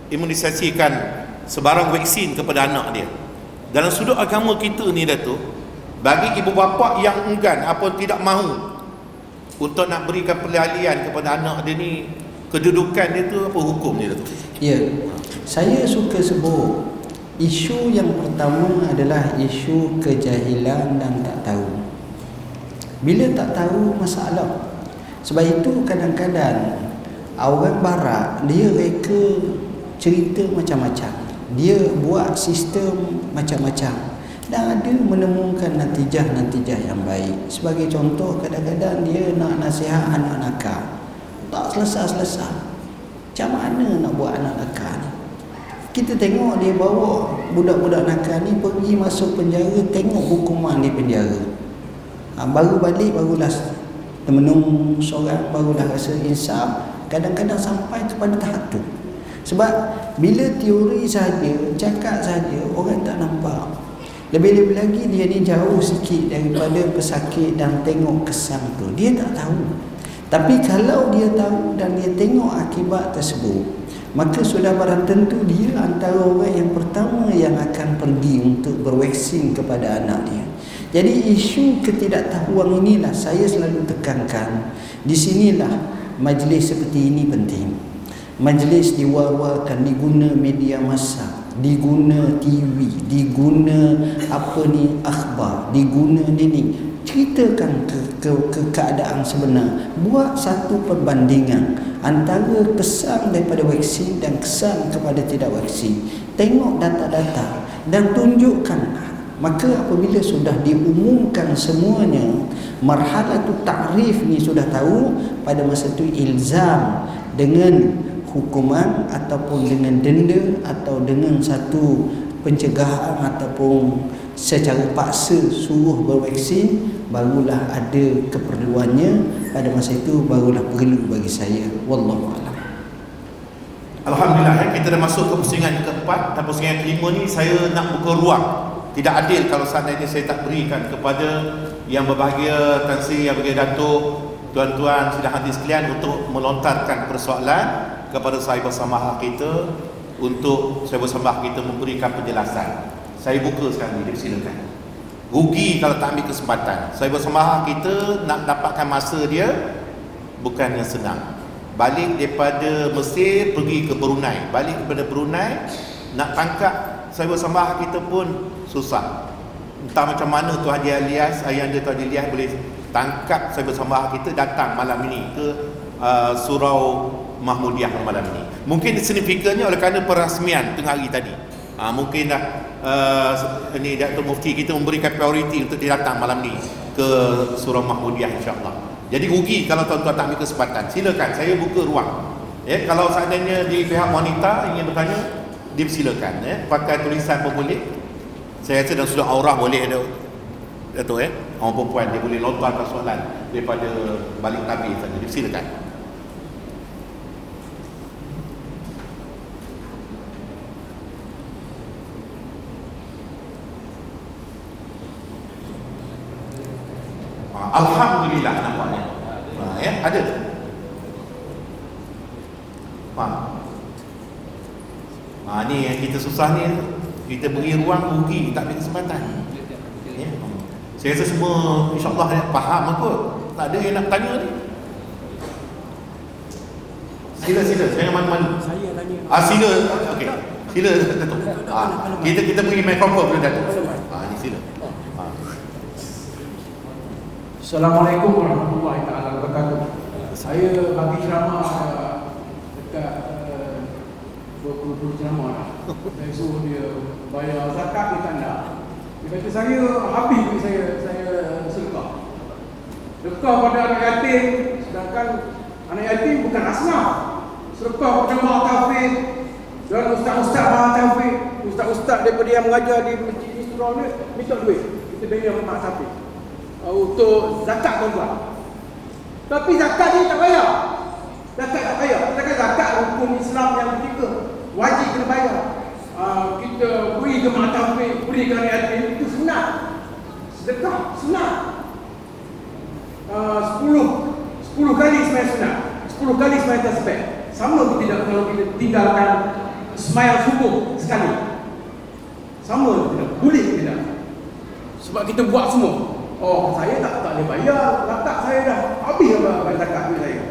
imunisasikan sebarang vaksin kepada anak dia dalam sudut agama kita ni Datuk bagi ibu bapa yang enggan apa tidak mahu untuk nak berikan peralihan kepada anak dia ni kedudukan dia tu apa hukum dia Datuk? Ya. Saya suka sebut isu yang pertama adalah isu kejahilan dan tak tahu. Bila tak tahu masalah. Sebab itu kadang-kadang orang barat dia reka cerita macam-macam dia buat sistem macam-macam. Dan ada menemukan natijah-natijah yang baik. Sebagai contoh kadang-kadang dia nak nasihat anak nakal. Tak selesai-selesai. Macam mana nak buat anak nakal ni? Kita tengok dia bawa budak-budak nakal ni pergi masuk penjara tengok hukuman di penjara. Ha, baru balik barulah temenung seorang barulah rasa insaf. Kadang-kadang sampai kepada tahap tu. Sebab bila teori saja, cakap saja, orang tak nampak. Lebih-lebih lagi dia ni jauh sikit daripada pesakit dan tengok kesan tu. Dia tak tahu. Tapi kalau dia tahu dan dia tengok akibat tersebut, maka sudah barang tentu dia antara orang yang pertama yang akan pergi untuk bervaksin kepada anak dia. Jadi isu ketidaktahuan inilah saya selalu tekankan. Di sinilah majlis seperti ini penting majlis diwar-warkan diguna media masa diguna TV diguna apa ni akhbar diguna ni ni. Ceritakan ke, ke, ke keadaan sebenar. Buat satu perbandingan antara kesan daripada vaksin dan kesan kepada tidak vaksin. Tengok data-data dan tunjukkan maka apabila sudah diumumkan semuanya marhalah tu takrif ni sudah tahu pada masa tu ilzam dengan hukuman ataupun dengan denda atau dengan satu pencegahan ataupun secara paksa suruh bervaksin barulah ada keperluannya. Pada masa itu barulah perlu bagi saya. Wallahu alam. Alhamdulillah kita dah masuk ke pusingan keempat dan pusingan kelima ni saya nak buka ruang. Tidak adil kalau seandainya saya tak berikan kepada yang berbahagia Tan Sri, yang berbahagia Datuk tuan-tuan sudah hadir sekalian untuk melontarkan persoalan kepada saya bersama kita untuk saya bersama kita memberikan penjelasan. Saya buka sekarang ni, silakan. Rugi kalau tak ambil kesempatan. Saya bersama kita nak dapatkan masa dia bukannya senang. Balik daripada Mesir pergi ke Brunei. Balik daripada Brunei nak tangkap saya bersama kita pun susah entah macam mana tu Haji Alias ayah anda tu Haji Alias boleh tangkap saya bersama kita datang malam ini ke uh, surau Mahmudiah malam ini. Mungkin signifikannya oleh kerana perasmian tengah hari tadi. Uh, mungkin dah uh, ini Datuk Mufti kita memberikan prioriti untuk dia datang malam ni ke surau Mahmudiah insyaAllah. Jadi rugi kalau tuan-tuan tak ambil kesempatan. Silakan saya buka ruang. Ya kalau seandainya di pihak wanita ingin bertanya dipersilakan ya. Pakai tulisan pun boleh. Saya rasa dalam sudah aurah boleh ada Datuk eh orang perempuan dia boleh lontarkan soalan daripada balik tabir saja. Dipersilakan Ah, Alhamdulillah nampaknya ha, ya, ada ha. ha, ni yang kita susah ni kita beri ruang rugi tak ambil kesempatan ya. saya rasa semua insyaAllah faham kot tak ada yang nak tanya ni sila sila jangan malu-malu Saya tanya. ah, sila okey sila Datuk ah, kita kita beri mikrofon kepada Datuk ah, ni sila ah. Assalamualaikum warahmatullahi taala wabarakatuh. Saya bagi ceramah uh, dekat uh, 20 ceramah. Saya suruh dia bayar zakat dia tak nak. Dia kata saya habis duit saya saya sedekah. Sedekah pada anak yatim sedangkan anak yatim bukan asnaf. Sedekah pada mak taufik dan ustaz-ustaz mak taufik, ustaz-ustaz daripada yang mengajar di masjid ni surau ni minta duit. Kita bagi mak uh, untuk zakat tuan-tuan. Tapi zakat ni tak bayar. Zakat tak bayar. Zakat zakat hukum Islam yang ketiga. Wajib kena bayar. Uh, kita beri ke taufik, beri ke anak yatim itu sunat. Sedekah sunat. Uh, 10 10 kali sembahyang sunat. 10 kali sembahyang tasbih. Sama ke tidak kalau kita tinggalkan sembahyang subuh sekali? Sama tidak? Boleh tidak? Sebab kita buat semua. Oh, saya tak tak boleh bayar. Zakat saya dah habis apa bayar zakat duit saya.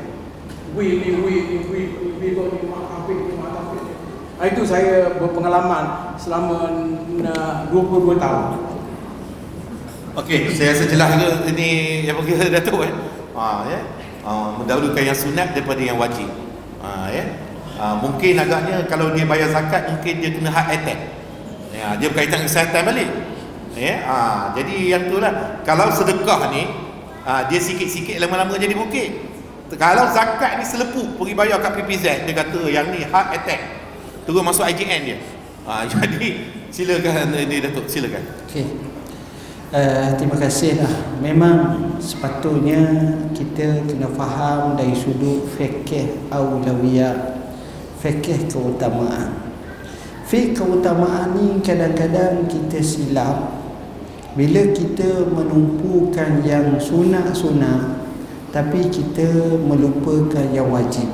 Wih ni, wih ni, wih ni, wih ni, ni, mak ni, mak ni. Ah, Itu saya berpengalaman selama na- 22 tahun. Okey, saya rasa jelas ke ini yang bagi Datuk eh. Ha ya. Ha, mendahulukan yang sunat daripada yang wajib. Ha ya. Ha, mungkin agaknya kalau dia bayar zakat mungkin dia kena heart attack. Ya, dia berkaitan kesihatan balik. Ya, ha, jadi yang itulah kalau sedekah ni ha, dia sikit-sikit lama-lama jadi bukit. Kalau zakat ni selepuk pergi bayar kat PPZ dia kata yang ni heart attack. Terus masuk IJN dia. Ha, jadi silakan ini Datuk silakan. Okey. Uh, terima kasih lah. Memang sepatutnya kita kena faham dari sudut fikih aulawiyah, fikih keutamaan. Fikih keutamaan ni kadang-kadang kita silap bila kita menumpukan yang sunat-sunat tapi kita melupakan yang wajib.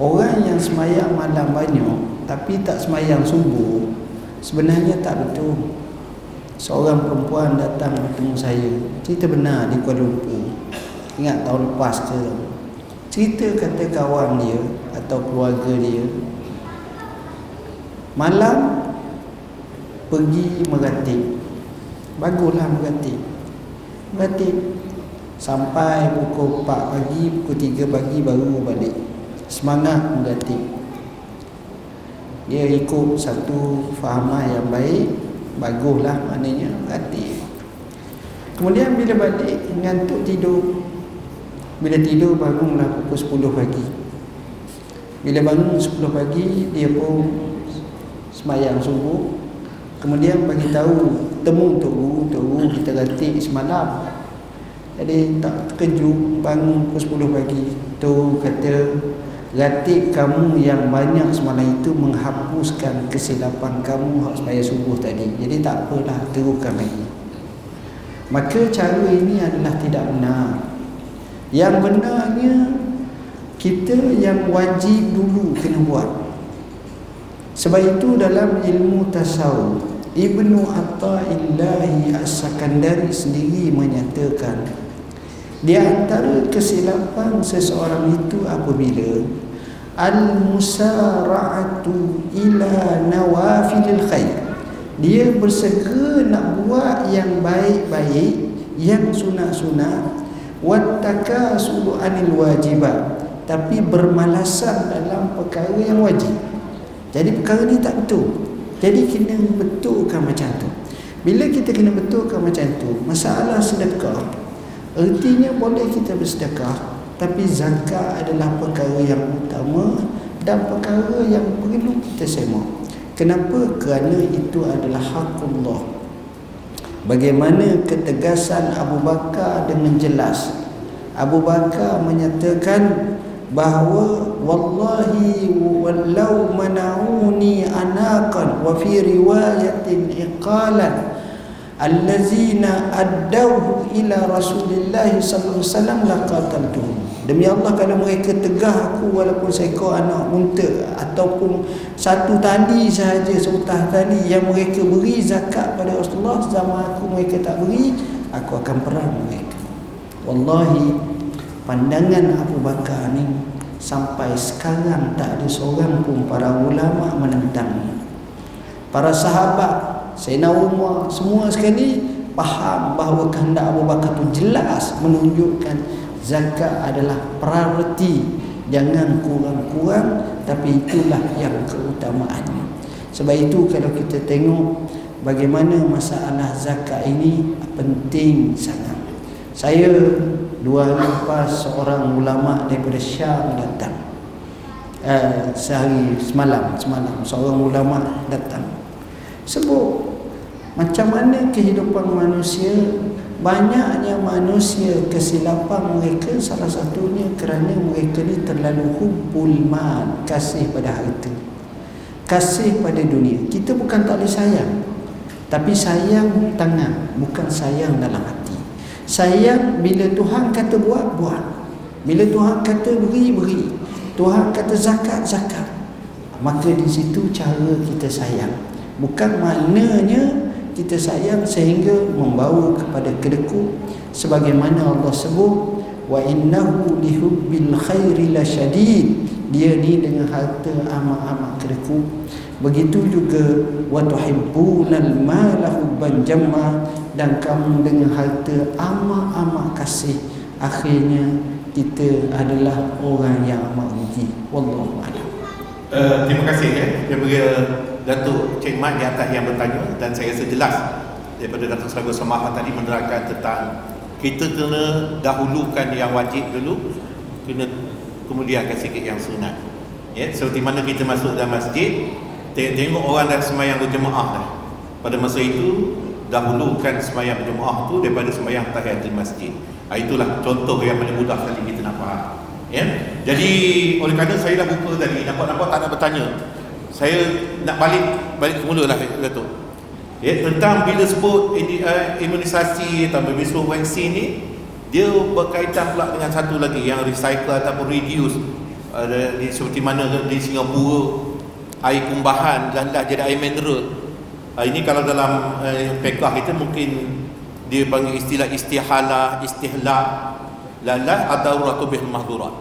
Orang yang semayang malam banyak tapi tak semayang subuh sebenarnya tak betul. Seorang perempuan datang bertemu saya Cerita benar di Kuala Lumpur Ingat tahun lepas ke Cerita kata kawan dia Atau keluarga dia Malam Pergi meratip Baguslah meratip Meratip Sampai pukul 4 pagi Pukul 3 pagi baru balik. Semangat meratip Dia ikut satu fahaman yang baik. Baguslah maknanya meratip Kemudian bila balik Ngantuk tidur. Bila tidur bangunlah pukul 10 pagi. Bila bangun 10 pagi Dia pun Semayang subuh. Kemudian bagi tahu Temu Tok Guru kita ratib semalam. Jadi tak terkejut Bangun pukul 10 pagi Tu kata Ratib kamu yang banyak semalam itu Menghapuskan kesilapan kamu Hak supaya subuh tadi. Jadi tak apalah Teruskan lagi. Maka cara ini adalah tidak benar. Yang benarnya Kita yang wajib dulu kena buat. Sebab itu dalam ilmu tasawuf Ibnu Atta'illahi As-Sakandari sendiri menyatakan Di antara kesilapan seseorang itu apabila Al-musara'atu ila nawafilil khair dia bersegera nak buat yang baik-baik yang sunat-sunat wattaka sulu anil wajibat tapi bermalasan dalam perkara yang wajib. Jadi perkara ni tak betul jadi kena betulkan macam tu bila kita kena betulkan macam tu masalah sedekah ertinya boleh kita bersedekah tapi zakat adalah perkara yang utama dan perkara yang perlu kita semak Kenapa? Kerana itu adalah hak Allah. Bagaimana ketegasan Abu Bakar dengan jelas. Abu Bakar menyatakan bahawa wallahi wallau mana'uni anaqan wa fi riwayatin iqalan allazina addauhu ila rasulillah sallallahu alaihi wasallam laqataltuhum Demi Allah kalau mereka tegah aku walaupun seekor anak unta ataupun satu tali sahaja seutah tali yang mereka beri zakat pada Rasulullah zaman aku mereka tak beri aku akan perang mereka. Wallahi pandangan Abu Bakar ni sampai sekarang tak ada seorang pun para ulama menentangnya. Para sahabat Sayyidina Umar semua sekali faham bahawa kehendak Abu Bakar tu jelas menunjukkan zakat adalah priority jangan kurang-kurang tapi itulah yang keutamaannya. Sebab itu kalau kita tengok bagaimana masalah zakat ini penting sangat. Saya dua hari lepas seorang ulama daripada Syam datang uh, sehari semalam semalam seorang ulama datang sebut macam mana kehidupan manusia Banyaknya manusia kesilapan mereka salah satunya kerana mereka ni terlalu hubbul mal, kasih pada harta. Kasih pada dunia. Kita bukan tak boleh sayang. Tapi sayang tangan, bukan sayang dalam hati. Sayang bila Tuhan kata buat, buat. Bila Tuhan kata beri, beri. Tuhan kata zakat, zakat. Maka di situ cara kita sayang. Bukan maknanya kita sayang sehingga membawa kepada kedekut sebagaimana Allah sebut wa innahu lihubbil khairi lasyadid dia ni dengan harta amat-amat kedekut begitu juga wa tuhibbunal mala hubban jamma dan kamu dengan harta amat-amat kasih akhirnya kita adalah orang yang amat rugi. Wallahu a'lam. Uh, terima kasih ya daripada Datuk Cik Mat di atas yang bertanya dan saya rasa jelas daripada Datuk Seragu Samaha tadi menerangkan tentang kita kena dahulukan yang wajib dulu kena kemudian kasih sikit yang sunat. Ya seperti mana kita masuk dalam masjid tengok orang dah semayang berjemaah dah. Pada masa itu dahulukan semayang berjemaah tu daripada semayang tahiyatul masjid. Ha, itulah contoh yang paling mudah sekali kita nak faham. Ya? Jadi oleh kerana saya dah buka tadi nampak-nampak tak nak bertanya. Saya nak balik balik semula lah Datuk. Ya, tentang bila sebut uh, imunisasi atau bisu vaksin ni dia berkaitan pula dengan satu lagi yang recycle ataupun reduce. Uh, di, seperti mana di Singapura air kumbahan gandah jadi air mineral ini kalau dalam uh, pekah kita mungkin dia panggil istilah istihalah istihlak lala adauratu bil mahdurat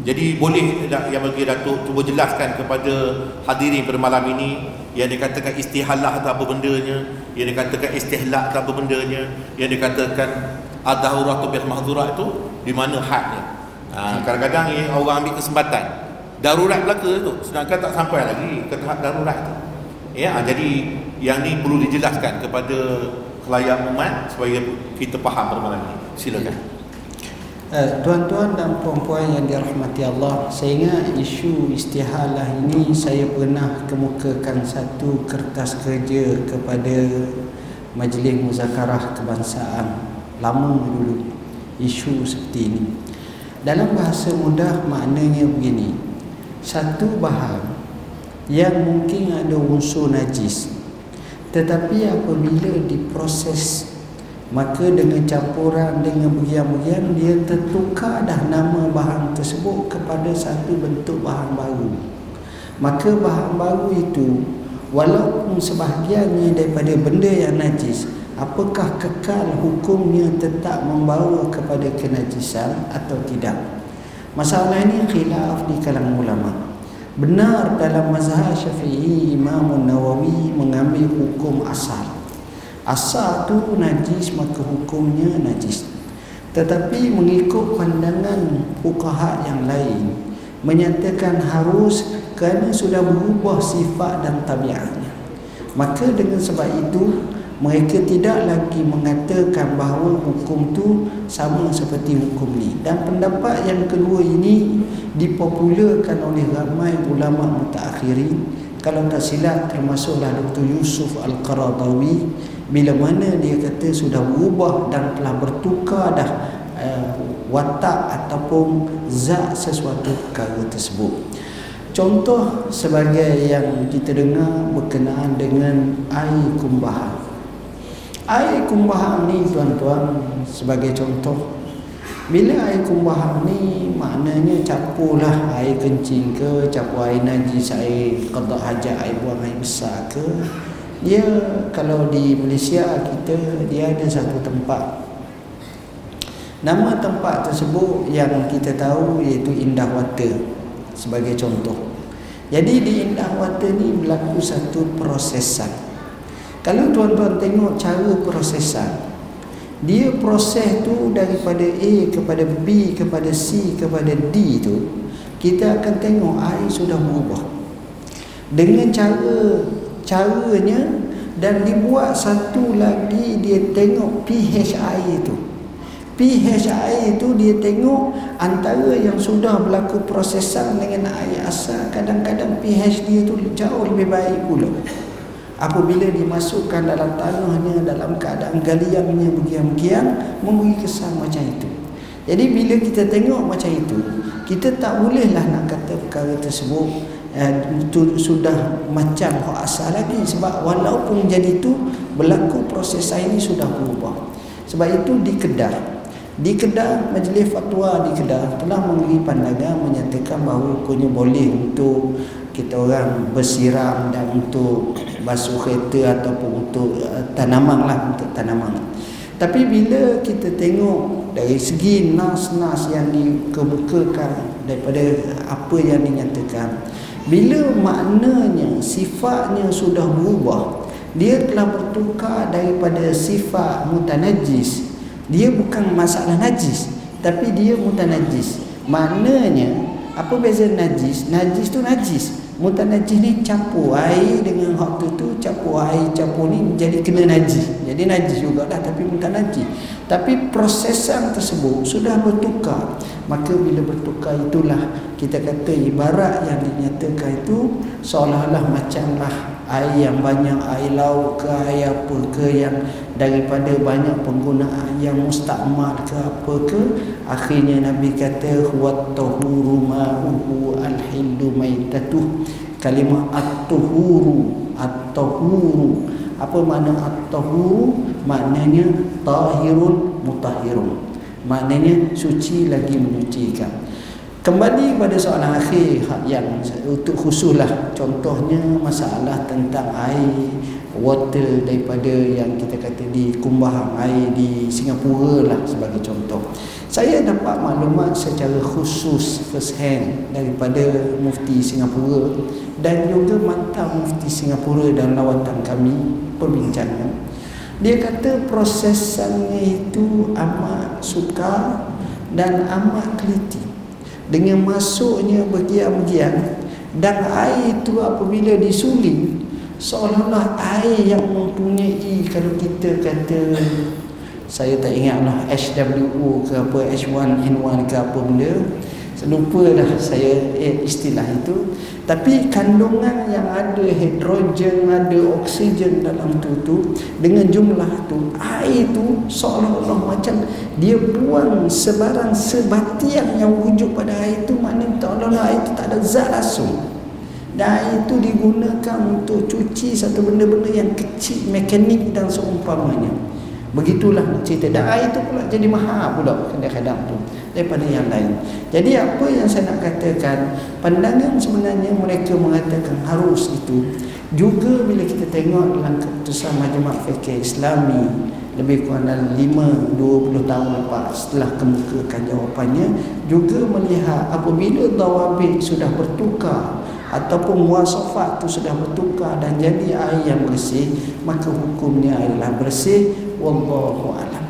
jadi boleh yang bagi Datuk cuba jelaskan kepada hadirin pada malam ini yang dikatakan istihalah atau apa bendanya, yang dikatakan istihlak atau apa bendanya, yang dikatakan ad-dahuratu bil mahdurat itu di mana hadnya. Ha, kadang-kadang ya, orang ambil kesempatan darurat belaka tu sedangkan tak sampai lagi ke tahap darurat tu. Ya, ha, jadi yang ni perlu dijelaskan kepada kelayak umat supaya kita faham malam ini. Silakan. Eh, tuan-tuan dan puan-puan yang dirahmati Allah Saya ingat isu istihalah ini Saya pernah kemukakan satu kertas kerja Kepada Majlis Muzakarah Kebangsaan Lama dulu Isu seperti ini Dalam bahasa mudah maknanya begini Satu bahan Yang mungkin ada unsur najis Tetapi apabila diproses maka dengan campuran dengan bagian-bagian dia tertukar dah nama bahan tersebut kepada satu bentuk bahan baru. Maka bahan baru itu walaupun sebahagiannya daripada benda yang najis apakah kekal hukumnya tetap membawa kepada kenajisan atau tidak? Masalah ini khilaf di kalangan ulama benar dalam mazhab Syafi'i Imam Nawawi mengambil hukum asal. Asal tu najis maka hukumnya najis. Tetapi mengikut pandangan fuqaha yang lain menyatakan harus kerana sudah berubah sifat dan tabiatnya. Maka dengan sebab itu mereka tidak lagi mengatakan bahawa hukum tu sama seperti hukum ni. Dan pendapat yang kedua ini dipopularkan oleh ramai ulama mutaakhirin kalau tak silap termasuklah Dr. Yusuf Al-Qaradawi bila mana dia kata sudah berubah dan telah bertukar dah uh, watak ataupun zat sesuatu perkara tersebut. Contoh sebagai yang kita dengar berkenaan dengan air kumbahan Air kumbahang ni tuan-tuan sebagai contoh. Bila air kumbahang ni maknanya campurlah air kencing ke campur air najis air qada hajat air buang air besar ke dia kalau di Malaysia kita dia ada satu tempat. Nama tempat tersebut yang kita tahu iaitu Indah Water sebagai contoh. Jadi di Indah Water ni berlaku satu prosesan kalau tuan-tuan tengok cara prosesan Dia proses tu daripada A kepada B kepada C kepada D tu Kita akan tengok air sudah berubah. Dengan cara caranya dan dibuat satu lagi dia tengok pH air tu. pH air itu dia tengok antara yang sudah berlaku prosesan dengan air asal kadang-kadang pH dia tu jauh lebih baik pula apabila dimasukkan dalam tanahnya dalam keadaan galiannya begian-begian memberi kesan macam itu. Jadi bila kita tengok macam itu kita tak bolehlah nak kata perkara tersebut eh, itu sudah macam hak asal lagi. Sebab walaupun jadi itu berlaku proses ini sudah berubah. Sebab itu di Kedah di Kedah majlis fatwa di Kedah telah memberi pandangan menyatakan bahawa hukumnya boleh untuk kita orang bersiram dan untuk basuh kereta ataupun untuk uh, tanaman lah untuk tanaman. Tapi bila kita tengok dari segi nas-nas yang dikemukakan daripada apa yang dinyatakan bila maknanya sifatnya sudah berubah dia telah bertukar daripada sifat mutanajis dia bukan masalah najis tapi dia mutanajis maknanya apa beza najis? Najis tu najis mutanajis ni campur air dengan hak tu tu campur air campur ni jadi kena najis jadi najis juga dah tapi mutanajis tapi prosesan tersebut sudah bertukar. Maka bila bertukar itulah kita kata ibarat yang dinyatakan itu seolah-olah macamlah air yang banyak air laut ke air apa ke yang daripada banyak penggunaan yang mustakmal ke apa ke akhirnya Nabi kata huwa tahuru ma'uhu al-hillu maitatuh kalimah at-tuhuru at-tuhuru. Apa makna at-tuhuru? Maknanya tahirun mutahirun. Maknanya suci lagi menyucikan Kembali pada soalan akhir yang untuk khususlah contohnya masalah tentang air water daripada yang kita kata di kumbahang air di Singapura lah sebagai contoh. Saya dapat maklumat secara khusus first hand daripada mufti Singapura dan juga mantan mufti Singapura dalam lawatan kami perbincangan. Dia kata prosesannya itu amat sukar dan amat teliti dengan masuknya bagian-bagian dan air itu apabila disuling seolah-olah air yang mempunyai kalau kita kata saya tak ingat lah HWO ke apa H1N1 ke apa benda lupa dah saya eh, istilah itu. Tapi kandungan yang ada hidrogen ada oksigen dalam tu tu dengan jumlah tu air tu seolah-olah macam dia buang sebarang sebatian yang wujud pada air tu. Maknanya seolah-olah air tu tak ada zat langsung dan air itu digunakan untuk cuci satu benda-benda yang kecil mekanik dan seumpamanya begitulah cerita dan air itu pula jadi mahal pula kadang-kadang tu daripada yang lain. Jadi apa yang saya nak katakan, pandangan sebenarnya mereka mengatakan harus itu juga bila kita tengok dalam keputusan Majlis Fikih Islami lebih kurang dalam 5 20 tahun lepas setelah kemukakan jawapannya juga melihat apabila dawabit sudah bertukar ataupun muasafat tu sudah bertukar dan jadi air yang bersih maka hukumnya adalah bersih wallahu alam.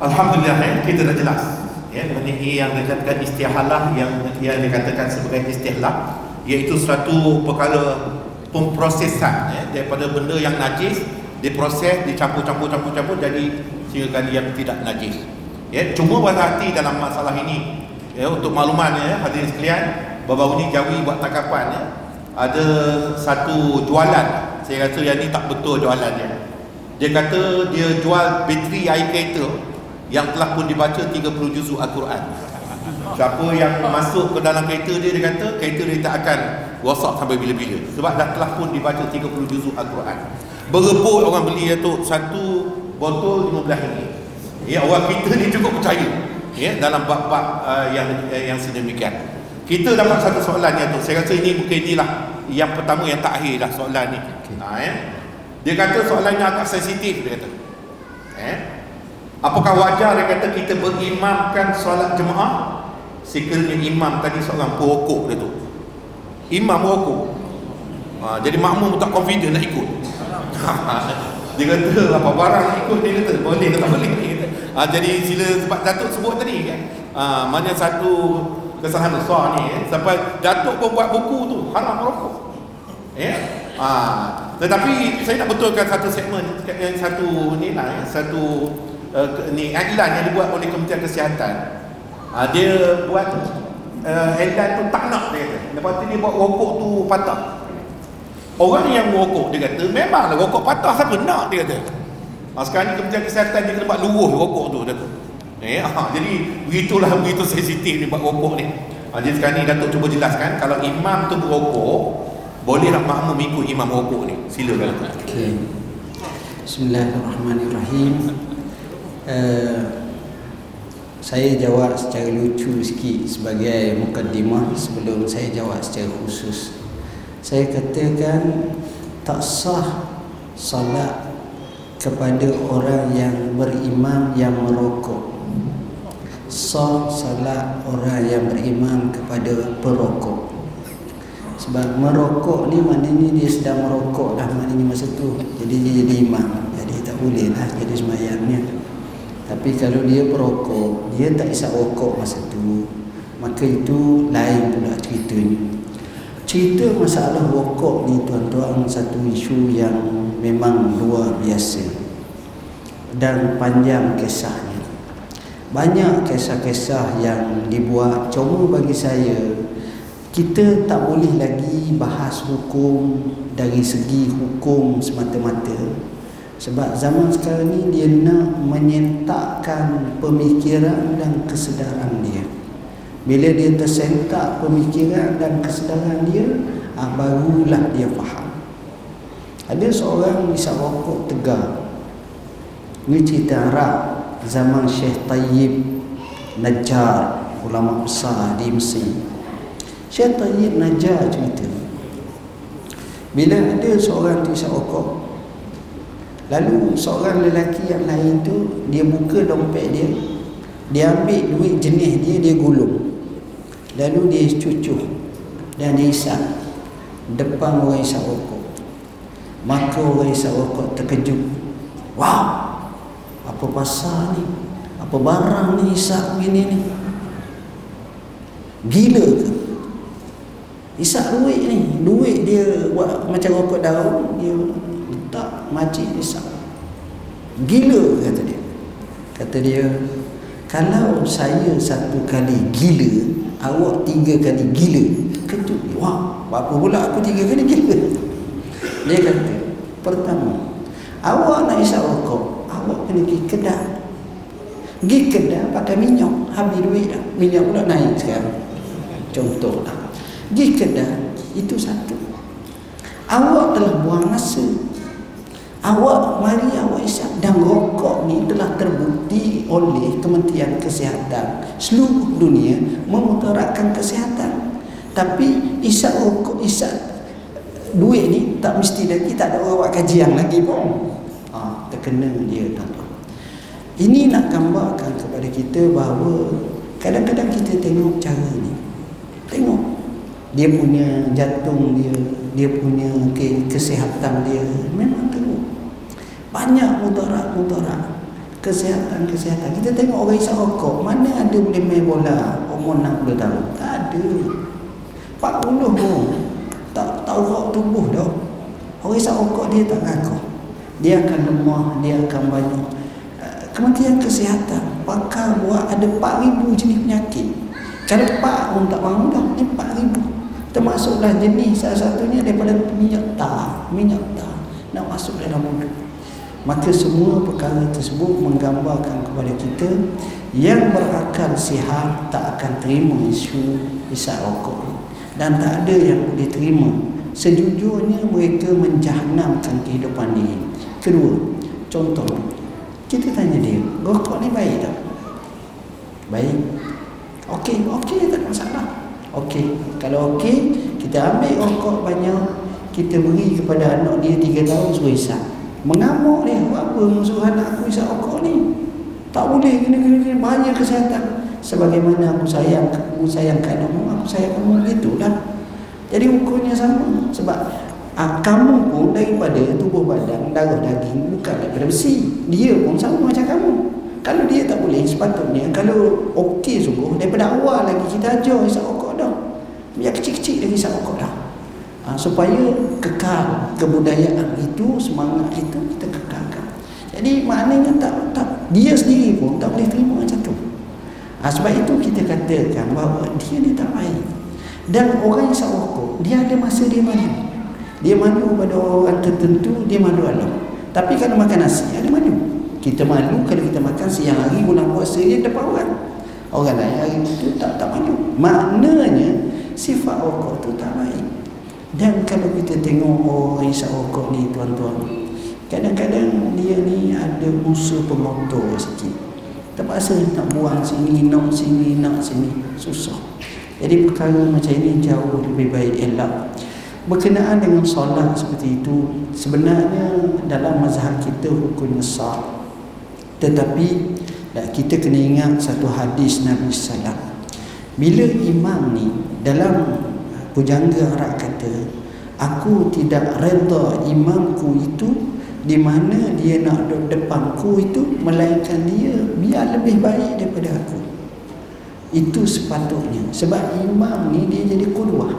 Alhamdulillah eh, kita dah jelas ya. Mengenai yang dikatakan istihalah yang yang dikatakan sebagai istihalah iaitu suatu perkara pemprosesan ya, daripada benda yang najis diproses dicampur-campur campur-campur jadi sehingga yang tidak najis ya. Cuma berhati dalam masalah ini ya untuk makluman ya. Hadirin sekalian baru-baru ni Jawi buat tangkapan ya. Ada satu jualan saya rasa yang ni tak betul jualan dia dia kata dia jual bateri air kereta yang telah pun dibaca 30 juzuk Al-Quran. Siapa yang masuk ke dalam kereta dia dia kata kereta dia tak akan rosak sampai bila-bila. Sebab dah telah pun dibaca 30 juzuk Al-Quran. Berebut orang beli tu satu botol 15 ringgit. Ya orang kita ni cukup percaya ya dalam bab-bab uh, yang uh, yang sedemikian. Kita dapat satu soalan ya tu saya rasa ini mungkin inilah yang pertama yang tak akhir lah soalan ni. Okay. ha, ya. Dia kata soalannya agak sensitif dia kata eh Apakah wajar dia kata kita berimamkan solat jemaah sekiranya imam tadi seorang perokok dia tu. Imam perokok. Ha, jadi makmum tak confident nak ikut. dia kata apa barang nak ikut dia kata boleh ke tak boleh dia kata. Ha, jadi sila sebab Datuk sebut tadi kan. Ha, mana satu kesalahan besar ni eh. sampai Datuk pun buat buku tu haram merokok. Ya. Ha, tetapi saya nak betulkan satu segmen yang satu ni lah eh. satu uh, ni iklan yang dibuat oleh Kementerian Kesihatan. Uh, dia buat uh, iklan tu tak nak dia. Lepas tu dia buat rokok tu patah. Orang yang rokok dia kata memanglah rokok patah siapa nak dia kata. Uh, sekarang ni Kementerian Kesihatan dia kena buat luruh rokok tu dia kata. Eh, uh, jadi begitulah begitu sensitif ni buat rokok ni. Uh, jadi sekarang ni Datuk cuba jelaskan kalau imam tu berokok boleh tak makmum ikut imam rokok ni? Silakan. Okey. Bismillahirrahmanirrahim. Uh, saya jawab secara lucu sikit sebagai mukaddimah sebelum saya jawab secara khusus. Saya katakan tak sah salat kepada orang yang berimam yang merokok. Sah salat orang yang berimam kepada perokok. Sebab merokok ni maknanya dia sedang merokok dah maknanya masa tu. Jadi dia jadi imam. Jadi tak boleh lah jadi semayangnya. Tapi kalau dia perokok, dia tak isap rokok masa tu. Maka itu lain pula ceritanya. Cerita masalah rokok ni tuan-tuan satu isu yang memang luar biasa. Dan panjang kisahnya. Banyak kisah-kisah yang dibuat. Cuma bagi saya, kita tak boleh lagi bahas hukum dari segi hukum semata-mata sebab zaman sekarang ni dia nak menyentakkan pemikiran dan kesedaran dia. Bila dia tersentak pemikiran dan kesedaran dia, ah, barulah dia faham. Ada seorang bisa rokok tegar. Ini cerita Arab zaman Syekh Tayyib Najjar, ulama besar di Mesir. Syekh Tayyib Najjar cerita. Bila ada seorang tu rokok, Lalu seorang lelaki yang lain tu dia buka dompet dia, dia ambil duit jenis dia dia gulung. Lalu dia cucuk dan dia isap depan orang isap rokok. Maka orang isap rokok terkejut. Wow, apa pasal ni? Apa barang ni isap begini ni? Gila ke? Isap duit ni, duit dia buat macam rokok daun, dia tak majlis isap. Gila kata dia. Kata dia kalau saya satu kali gila awak tiga kali gila. Kata wah apa pula aku tiga kali gila? Dia kata pertama awak nak isap rokok awak kena pergi kedai. Pergi kedai pakai minyak habis duit dah. Minyak pula naik sekarang. Contoh lah pergi kedai itu satu awak telah buang masa Awak mari awak isap dan rokok ni telah terbukti oleh Kementerian Kesihatan seluruh dunia memudaratkan kesihatan. Tapi isap rokok isap duit ni tak mesti lagi tak ada orang buat kajian lagi pun. Ha, terkena dia tuan Ini nak gambarkan kepada kita bahawa kadang-kadang kita tengok cara ni. Tengok. Dia punya jantung dia dia punya ke, kesihatan dia memang teruk. Banyak mudarat-mudarat kesihatan-kesihatan. Kita tengok orang isap rokok mana ada boleh main bola? Umur 60 tahun. Tak ada. 40 pun. Tak tak urat tubuh dah. Orang isap rokok dia tak ngakuh dia akan lemah dia akan banyak. Eh, Kementerian Kesihatan pakar buat ada 4,000 jenis penyakit. Kalau 4 pun tak mahu dah. Ni 4,000 termasuklah jenis salah satunya daripada minyak tar minyak tar nak masuk dalam mulut. Maka semua perkara tersebut menggambarkan kepada kita yang berakal sihat tak akan terima isu isap rokok dan tak ada yang boleh terima sejujurnya mereka menjahanamkan kehidupan diri kedua contoh. Kita tanya dia rokok ni baik tak? Baik. Okey okey tak masalah Okey, kalau okey, kita ambil rokok banyak, kita beri kepada anak dia 3 tahun suruh isap. Mengamuk dia, buat apa musuh anak aku isap rokok ni? Tak boleh kena kena kena bahaya kesihatan. Sebagaimana aku sayang aku sayang anakmu, aku sayang kamu gitulah. Jadi ukurnya sama sebab ah, kamu pun daripada tubuh badan, darah daging bukan daripada besi. Dia pun sama macam kamu. Kalau dia tak boleh sepatutnya kalau okey sungguh daripada awal lagi kita ajar isap Biar kecil-kecil lagi isap rokok dah. Ha, Supaya kekal kebudayaan itu Semangat itu kita kekalkan. Jadi maknanya tak, tak Dia sendiri pun tak boleh terima macam tu. Ha, Sebab itu kita katakan bahawa Dia ni tak baik. Dan orang yang rokok Dia ada masa dia malu. Dia malu pada orang tertentu Dia malu Allah Tapi kalau makan nasi ada malu. Kita malu kalau kita makan siang hari bulan puasa dia depan orang. Orang lain hari itu tak tak malu. Maknanya sifat rokok tu tak baik. Dan kalau kita tengok orang isap rokok ni tuan-tuan. Kadang-kadang dia ni ada musuh pengotor sikit. Terpaksa nak buang sini, nak sini, nak sini. Susah. Jadi perkara macam ini jauh lebih baik elak. Berkenaan dengan solat seperti itu, sebenarnya dalam mazhab kita hukumnya sah. Tetapi dan kita kena ingat satu hadis Nabi Sallam. Bila imam ni dalam pujangga Arab kata, aku tidak reda imamku itu di mana dia nak duduk depanku itu melainkan dia biar lebih baik daripada aku. Itu sepatutnya. Sebab imam ni dia jadi kudwah.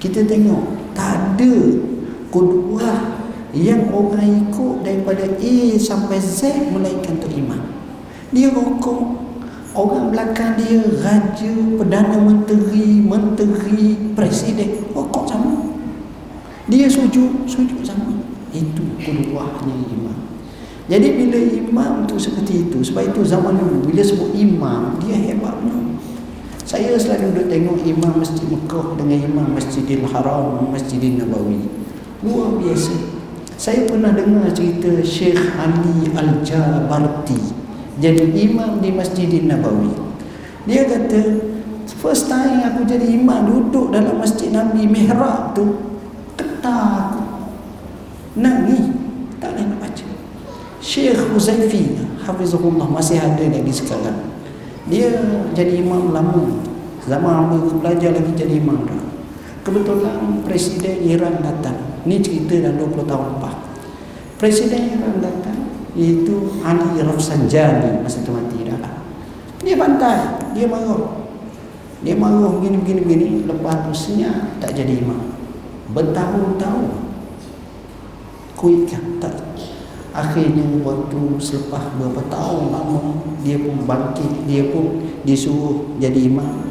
Kita tengok tak ada kudwah yang orang ikut daripada A sampai Z melainkan tu imam. Dia rokok Orang belakang dia Raja, Perdana Menteri Menteri, Presiden Rokok sama? Dia sujud, sujud sama. Itu keluarnya imam. Jadi bila imam tu seperti itu Sebab itu zaman dulu Bila sebut imam Dia hebatnya Saya selalu duduk tengok imam Masjid Mekah Dengan imam Masjidil Haram Masjidil Nabawi. Luar biasa. Saya pernah dengar cerita Syekh Ali Al-Jabarti jadi imam di Masjidin Nabawi. Dia kata, first time aku jadi imam duduk dalam Masjid Nabi mihrab tu, ketar aku. Nangis, tak boleh nak baca. Syekh Huzaifi, Hafizullah masih ada lagi sekarang. Dia jadi imam lama. Zaman aku belajar lagi jadi imam dah. Kebetulan Presiden Iran datang. Ni cerita dah 20 tahun lepas. Presiden Iran datang itu Ali Rafsanjani masa tu mati dah. Dia bantai dia marah. Dia marah begini begini begini lepas tu senyap tak jadi imam. Bertahun-tahun. Kuitkan tak. Akhirnya waktu selepas beberapa tahun lama dia pun bangkit. Dia pun disuruh jadi imam.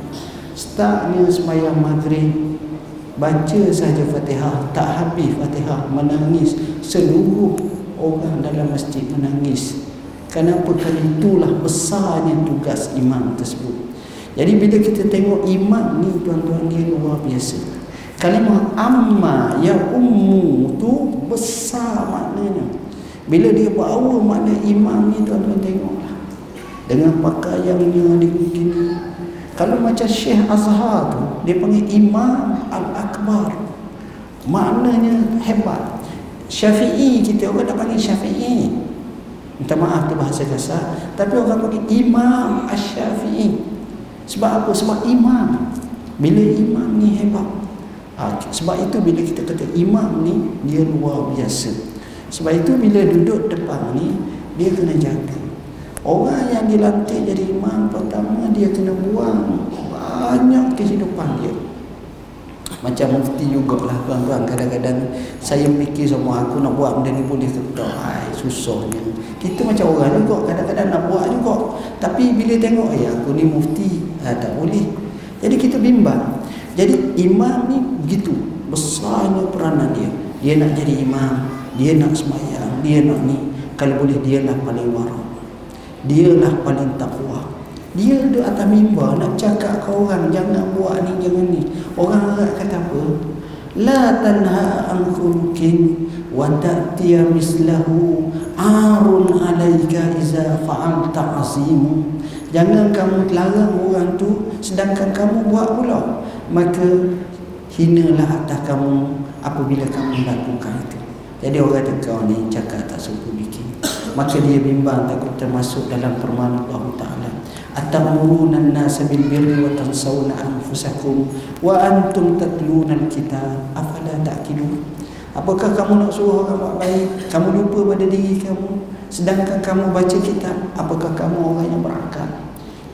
Startnya semayang maghrib baca saja fatihah. Tak habis fatihah menangis seluruh orang dalam masjid menangis. Kerana itulah besarnya tugas imam tersebut. Jadi bila kita tengok imam ni tuan-tuan dia luar biasa. Kalimah amma ya ummu tu besar maknanya. Bila dia bawa makna imam ni tuan-tuan tengoklah. Dengan pakaiannya begini. Kalau macam Syekh Azhar tu dia panggil Imam Al-Akbar. Maknanya hebat Syafi'i kita orang nak panggil Syafi'i. Minta maaf tu bahasa kasar, tapi orang panggil Imam Asy-Syafi'i. Sebab apa? Sebab imam. bila imam ni hebat ha, sebab itu bila kita kata imam ni dia luar biasa sebab itu bila duduk depan ni dia kena jaga orang yang dilantik jadi imam pertama dia kena buang banyak kehidupan dia macam mufti jugalah tuan-tuan. Kadang-kadang saya fikir semua aku nak buat benda ni boleh ke tak ai susahnya. Kita macam orang juga kadang-kadang nak buat juga. Tapi bila tengok ya aku ni mufti ha, tak boleh. Jadi kita bimbang. Jadi imam ni begitu. Besarnya peranan dia. Dia nak jadi imam dia nak semayang dia nak ni. Kalau boleh dia lah paling warak dia lah paling takwa dia duduk atas mimbar nak cakap ke orang jangan buat ni jangan ni. Orang Arab kata apa? La tanha an khuluqin wa ta'tiya mislahu arun alaika iza fa'alta azimu. Jangan kamu larang orang tu sedangkan kamu buat pula. Maka hinalah atas kamu apabila kamu lakukan itu. Jadi orang kata kau ni cakap tak sungguh bikin. Maka dia bimbang takut termasuk dalam firman Allah Birri wa tansawna anfusakum wa antum tatluna al-kitab afala ta'qilun apakah kamu nak suruh orang buat baik? Kamu lupa pada diri kamu? Sedangkan kamu baca kitab apakah kamu orang yang berakal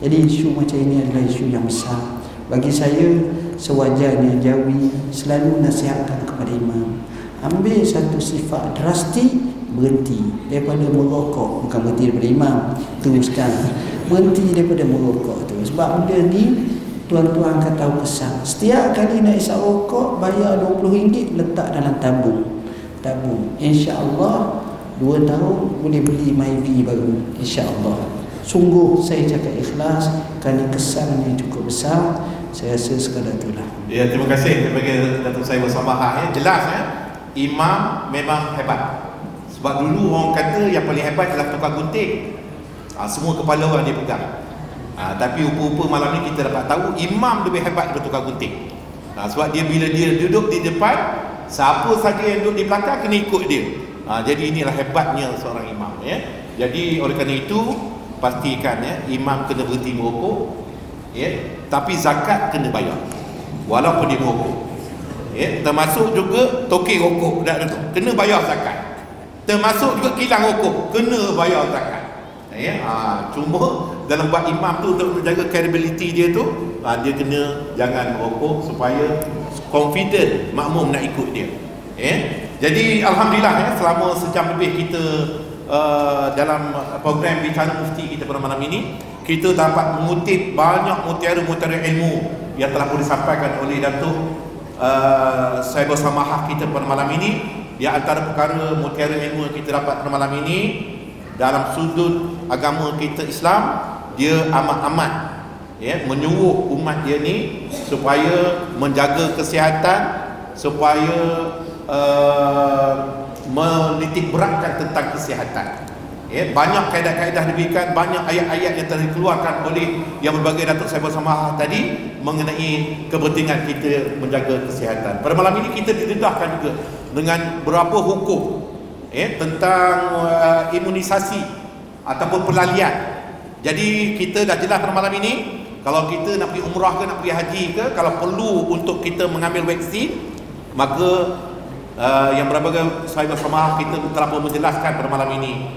jadi isu macam ini adalah isu yang besar. Bagi saya sewajarnya jawi selalu nasihatkan kepada imam. Ambil satu sifat drastik berhenti. Daripada merokok bukan berhenti daripada imam. Teruskan berhenti daripada merokok tu. Sebab benda ni tuan-tuan akan tahu kesan. Setiap kali nak isap rokok bayar RM20 letak dalam tabung. Tabung. insya-Allah 2 tahun boleh beli MyV baru insya-Allah. Sungguh saya cakap ikhlas kerana kesan yang cukup besar. Saya rasa sekadar itulah. Ya, terima kasih kepada Datuk saya bersama ya. Jelas ya, imam memang hebat. Sebab dulu orang kata yang paling hebat adalah tukar gunting. Ha, semua kepala orang dia pegang. Ha, tapi rupa-rupa malam ni kita dapat tahu imam lebih hebat daripada tukar gunting. Ha, sebab dia bila dia duduk di depan, siapa saja yang duduk di belakang kena ikut dia. Ha, jadi inilah hebatnya seorang imam ya. Jadi oleh kerana itu pastikan ya imam kena berhenti merokok ya. Tapi zakat kena bayar. Walaupun dia merokok. Ya, termasuk juga tokek rokok. Kena bayar zakat. Termasuk juga kilang rokok, kena bayar zakat ya ha, cuma dalam buat imam tu untuk menjaga credibility dia tu ha, dia kena jangan merokok supaya confident makmum nak ikut dia. Ya jadi alhamdulillah ya selama sejam lebih kita uh, dalam program bicara mufti kita pada malam ini kita dapat mengutip banyak mutiara-mutiara ilmu yang telah pun disampaikan oleh Datuk uh, bersama kita pada malam ini. Di antara perkara mutiara ilmu yang kita dapat pada malam ini dalam sudut agama kita Islam dia amat-amat ya menyuruh umat dia ni supaya menjaga kesihatan supaya uh, menitik beratkan tentang kesihatan. Ya banyak kaedah-kaedah diberikan banyak ayat-ayat yang telah dikeluarkan oleh yang berbagai datuk saya bersama tadi mengenai kepentingan kita menjaga kesihatan. Pada malam ini kita didedahkan juga dengan berapa hukum eh tentang uh, imunisasi ataupun perlalian. Jadi kita dah jelas pada malam ini kalau kita nak pergi umrah ke nak pergi haji ke kalau perlu untuk kita mengambil vaksin maka uh, yang berbagai saya bersama kita telah pun menjelaskan pada malam ini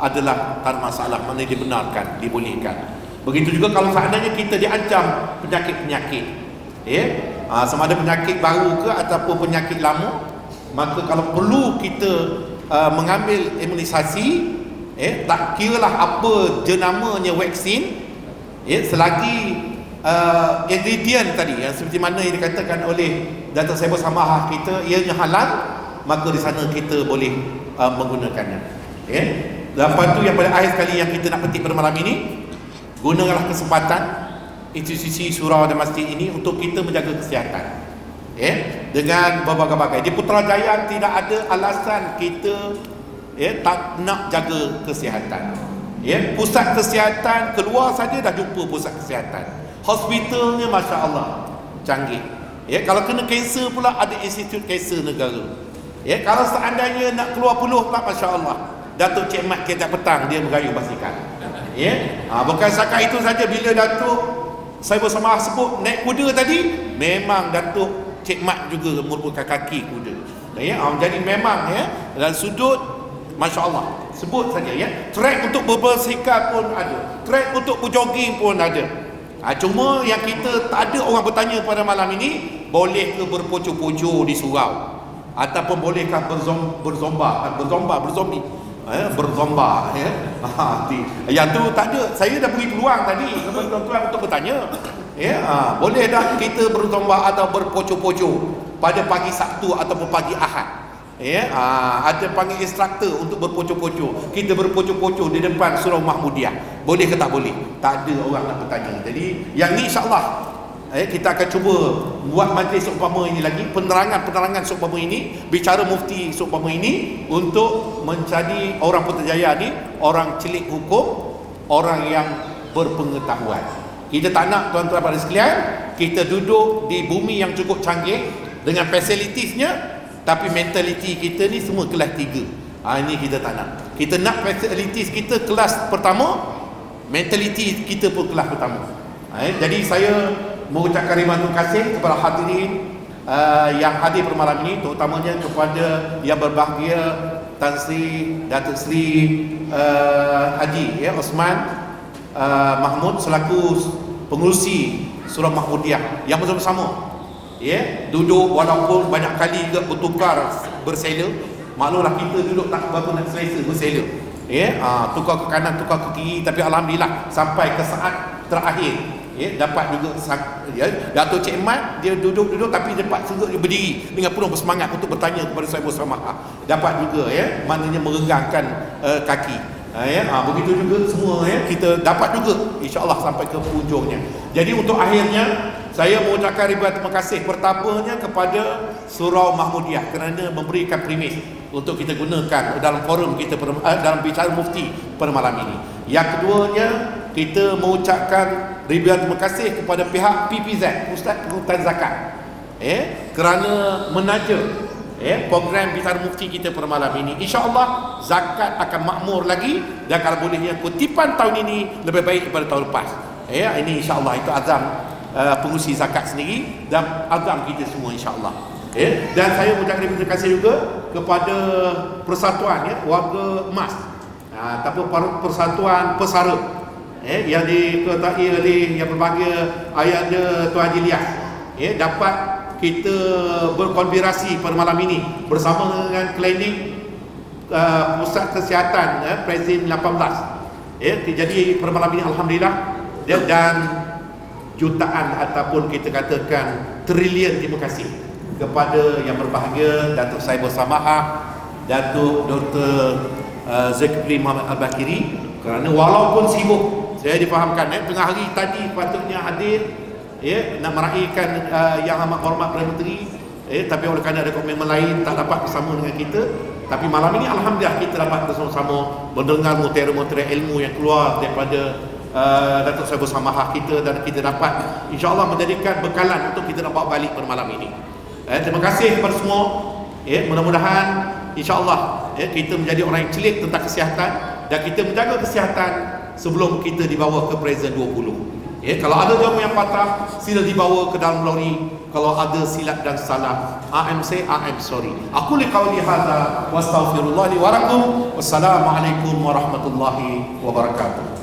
adalah tak masalah mana dibenarkan dibolehkan. Begitu juga kalau seandainya kita diancam penyakit-penyakit ya uh, sama ada penyakit baru ke ataupun penyakit lama maka kalau perlu kita uh, mengambil imunisasi eh tak kiralah apa jenamanya vaksin eh selagi uh, ingredient tadi yang seperti mana yang dikatakan oleh Datuk Saibu Samahah kita ianya halal maka di sana kita boleh uh, menggunakannya. Eh lepas tu yang pada akhir sekali yang kita nak petik pada malam ini gunakanlah kesempatan institusi surau dan masjid ini untuk kita menjaga kesihatan. Ya dengan berbagai-bagai. Di Putrajaya tidak ada alasan kita ya tak nak jaga kesihatan. Ya pusat kesihatan keluar saja dah jumpa pusat kesihatan. Hospitalnya masya-Allah canggih. Ya kalau kena kanser pula ada institut kanser negara. Ya kalau seandainya nak keluar peluh pula masya-Allah. Datuk Cik Mat kita petang dia merayu basikal ya ha, bukan sakat itu saja. Bila Datuk saya bersama sebut naik kuda tadi memang Datuk Cik Mat juga merupakan kaki kuda. Ya jadi memang ya dan sudut Masya Allah sebut saja ya track untuk berbersikap pun ada. Track untuk berjogging pun ada. Ha, cuma yang kita tak ada orang bertanya pada malam ini boleh ke berpoco-poco di surau? Ataupun bolehkah berzom, berzomba berzomba berzombi. Eh, berzomba ya. Ha, yang tu tak ada. Saya dah beri peluang tadi. Tuan-tuan untuk bertanya ya, ha, boleh dah kita berzomba atau berpoco-poco pada pagi Sabtu ataupun pagi Ahad. Ya, ha, ada panggil instruktor untuk berpoco-poco kita berpoco-poco di depan surau Mahmudiah. Boleh ke tak boleh? Tak ada orang nak bertanya. Jadi yang ni insyaAllah eh, kita akan cuba buat majlis seumpama ini lagi. Penerangan-penerangan seumpama ini bicara mufti seumpama ini untuk menjadi orang Putrajaya ni orang celik hukum orang yang berpengetahuan kita tak nak tuan-tuan pada sekalian kita duduk di bumi yang cukup canggih dengan fasilitiesnya tapi mentaliti kita ni semua kelas tiga. Ha, ini kita tak nak. Kita nak facilities kita kelas pertama mentaliti kita pun kelas pertama. Ha, eh, jadi saya mengucapkan ribuan terima kasih kepada hadirin uh, yang hadir pada malam ini terutamanya kepada yang berbahagia Tan Sri Datuk Sri uh, Haji ya Osman uh, Mahmud selaku pengurusi Surah Mahmudiah. Yang bersama-sama. Ya duduk walaupun banyak kali juga bertukar bersela. Maklumlah kita duduk tak berapa nak selesa bersela. Ya uh, tukar ke kanan tukar ke kiri. Tapi alhamdulillah sampai ke saat terakhir ya dapat juga ya Datuk Cik Mat dia duduk-duduk tapi dapat juga dia berdiri dengan penuh bersemangat untuk bertanya kepada saya bersama dapat juga ya maknanya meregangkan uh, kaki uh, ya? Ha, begitu juga semua ya? Kita dapat juga insyaallah sampai ke hujungnya jadi untuk akhirnya saya mengucapkan ribuan terima kasih pertamanya kepada Surau Mahmudiah kerana memberikan premis untuk kita gunakan dalam forum kita uh, dalam bicara mufti pada malam ini. Yang keduanya kita mengucapkan ribuan terima kasih kepada pihak PPZ Pusat Pengurutan Zakat. Eh kerana menaja eh program bicara mufti kita pada malam ini. Insyaallah zakat akan makmur lagi dan kalau bolehnya kutipan tahun ini lebih baik daripada tahun lepas. Eh ini insyaallah itu azam uh, pengurusi zakat sendiri dan azam kita semua insyaallah. Eh dan saya mengucapkan terima kasih juga kepada persatuan ya warga emas. Uh, ataupun persatuan pesara. Eh, yang diketai oleh yang berbahagia ayahnya Tuan Haji Lias eh, dapat kita berkonspirasi pada malam ini bersama dengan klinik uh, pusat kesihatan eh, Presiden 18 eh, jadi pada malam ini Alhamdulillah dan, dan jutaan ataupun kita katakan trilion terima kasih kepada yang berbahagia Datuk Saibul Samaha Datuk Dr. Uh, Zakri Muhammad Al-Bakiri kerana walaupun sibuk saya difahamkan eh, tengah hari tadi patutnya hadir ya nak meraihkan uh, yang amat hormat Perdana Menteri eh tapi oleh kerana ada komitmen lain tak dapat bersama dengan kita tapi malam ini alhamdulillah kita dapat bersama-sama mendengar mutiara-mutiara ilmu yang keluar daripada uh, Datuk Saibul Samahah kita dan kita dapat insya-Allah menjadikan bekalan untuk kita dapat balik pada malam ini. Eh, terima kasih kepada semua. Eh, mudah-mudahan insya-Allah eh, kita menjadi orang yang celik tentang kesihatan dan kita menjaga kesihatan sebelum kita dibawa ke present 20 ya kalau ada jamu yang patah sila dibawa ke dalam lori kalau ada silap dan salah I am say I am sorry. Aku li qawli hadza wa astaghfirullah li wa lakum. Wassalamu alaikum warahmatullahi wabarakatuh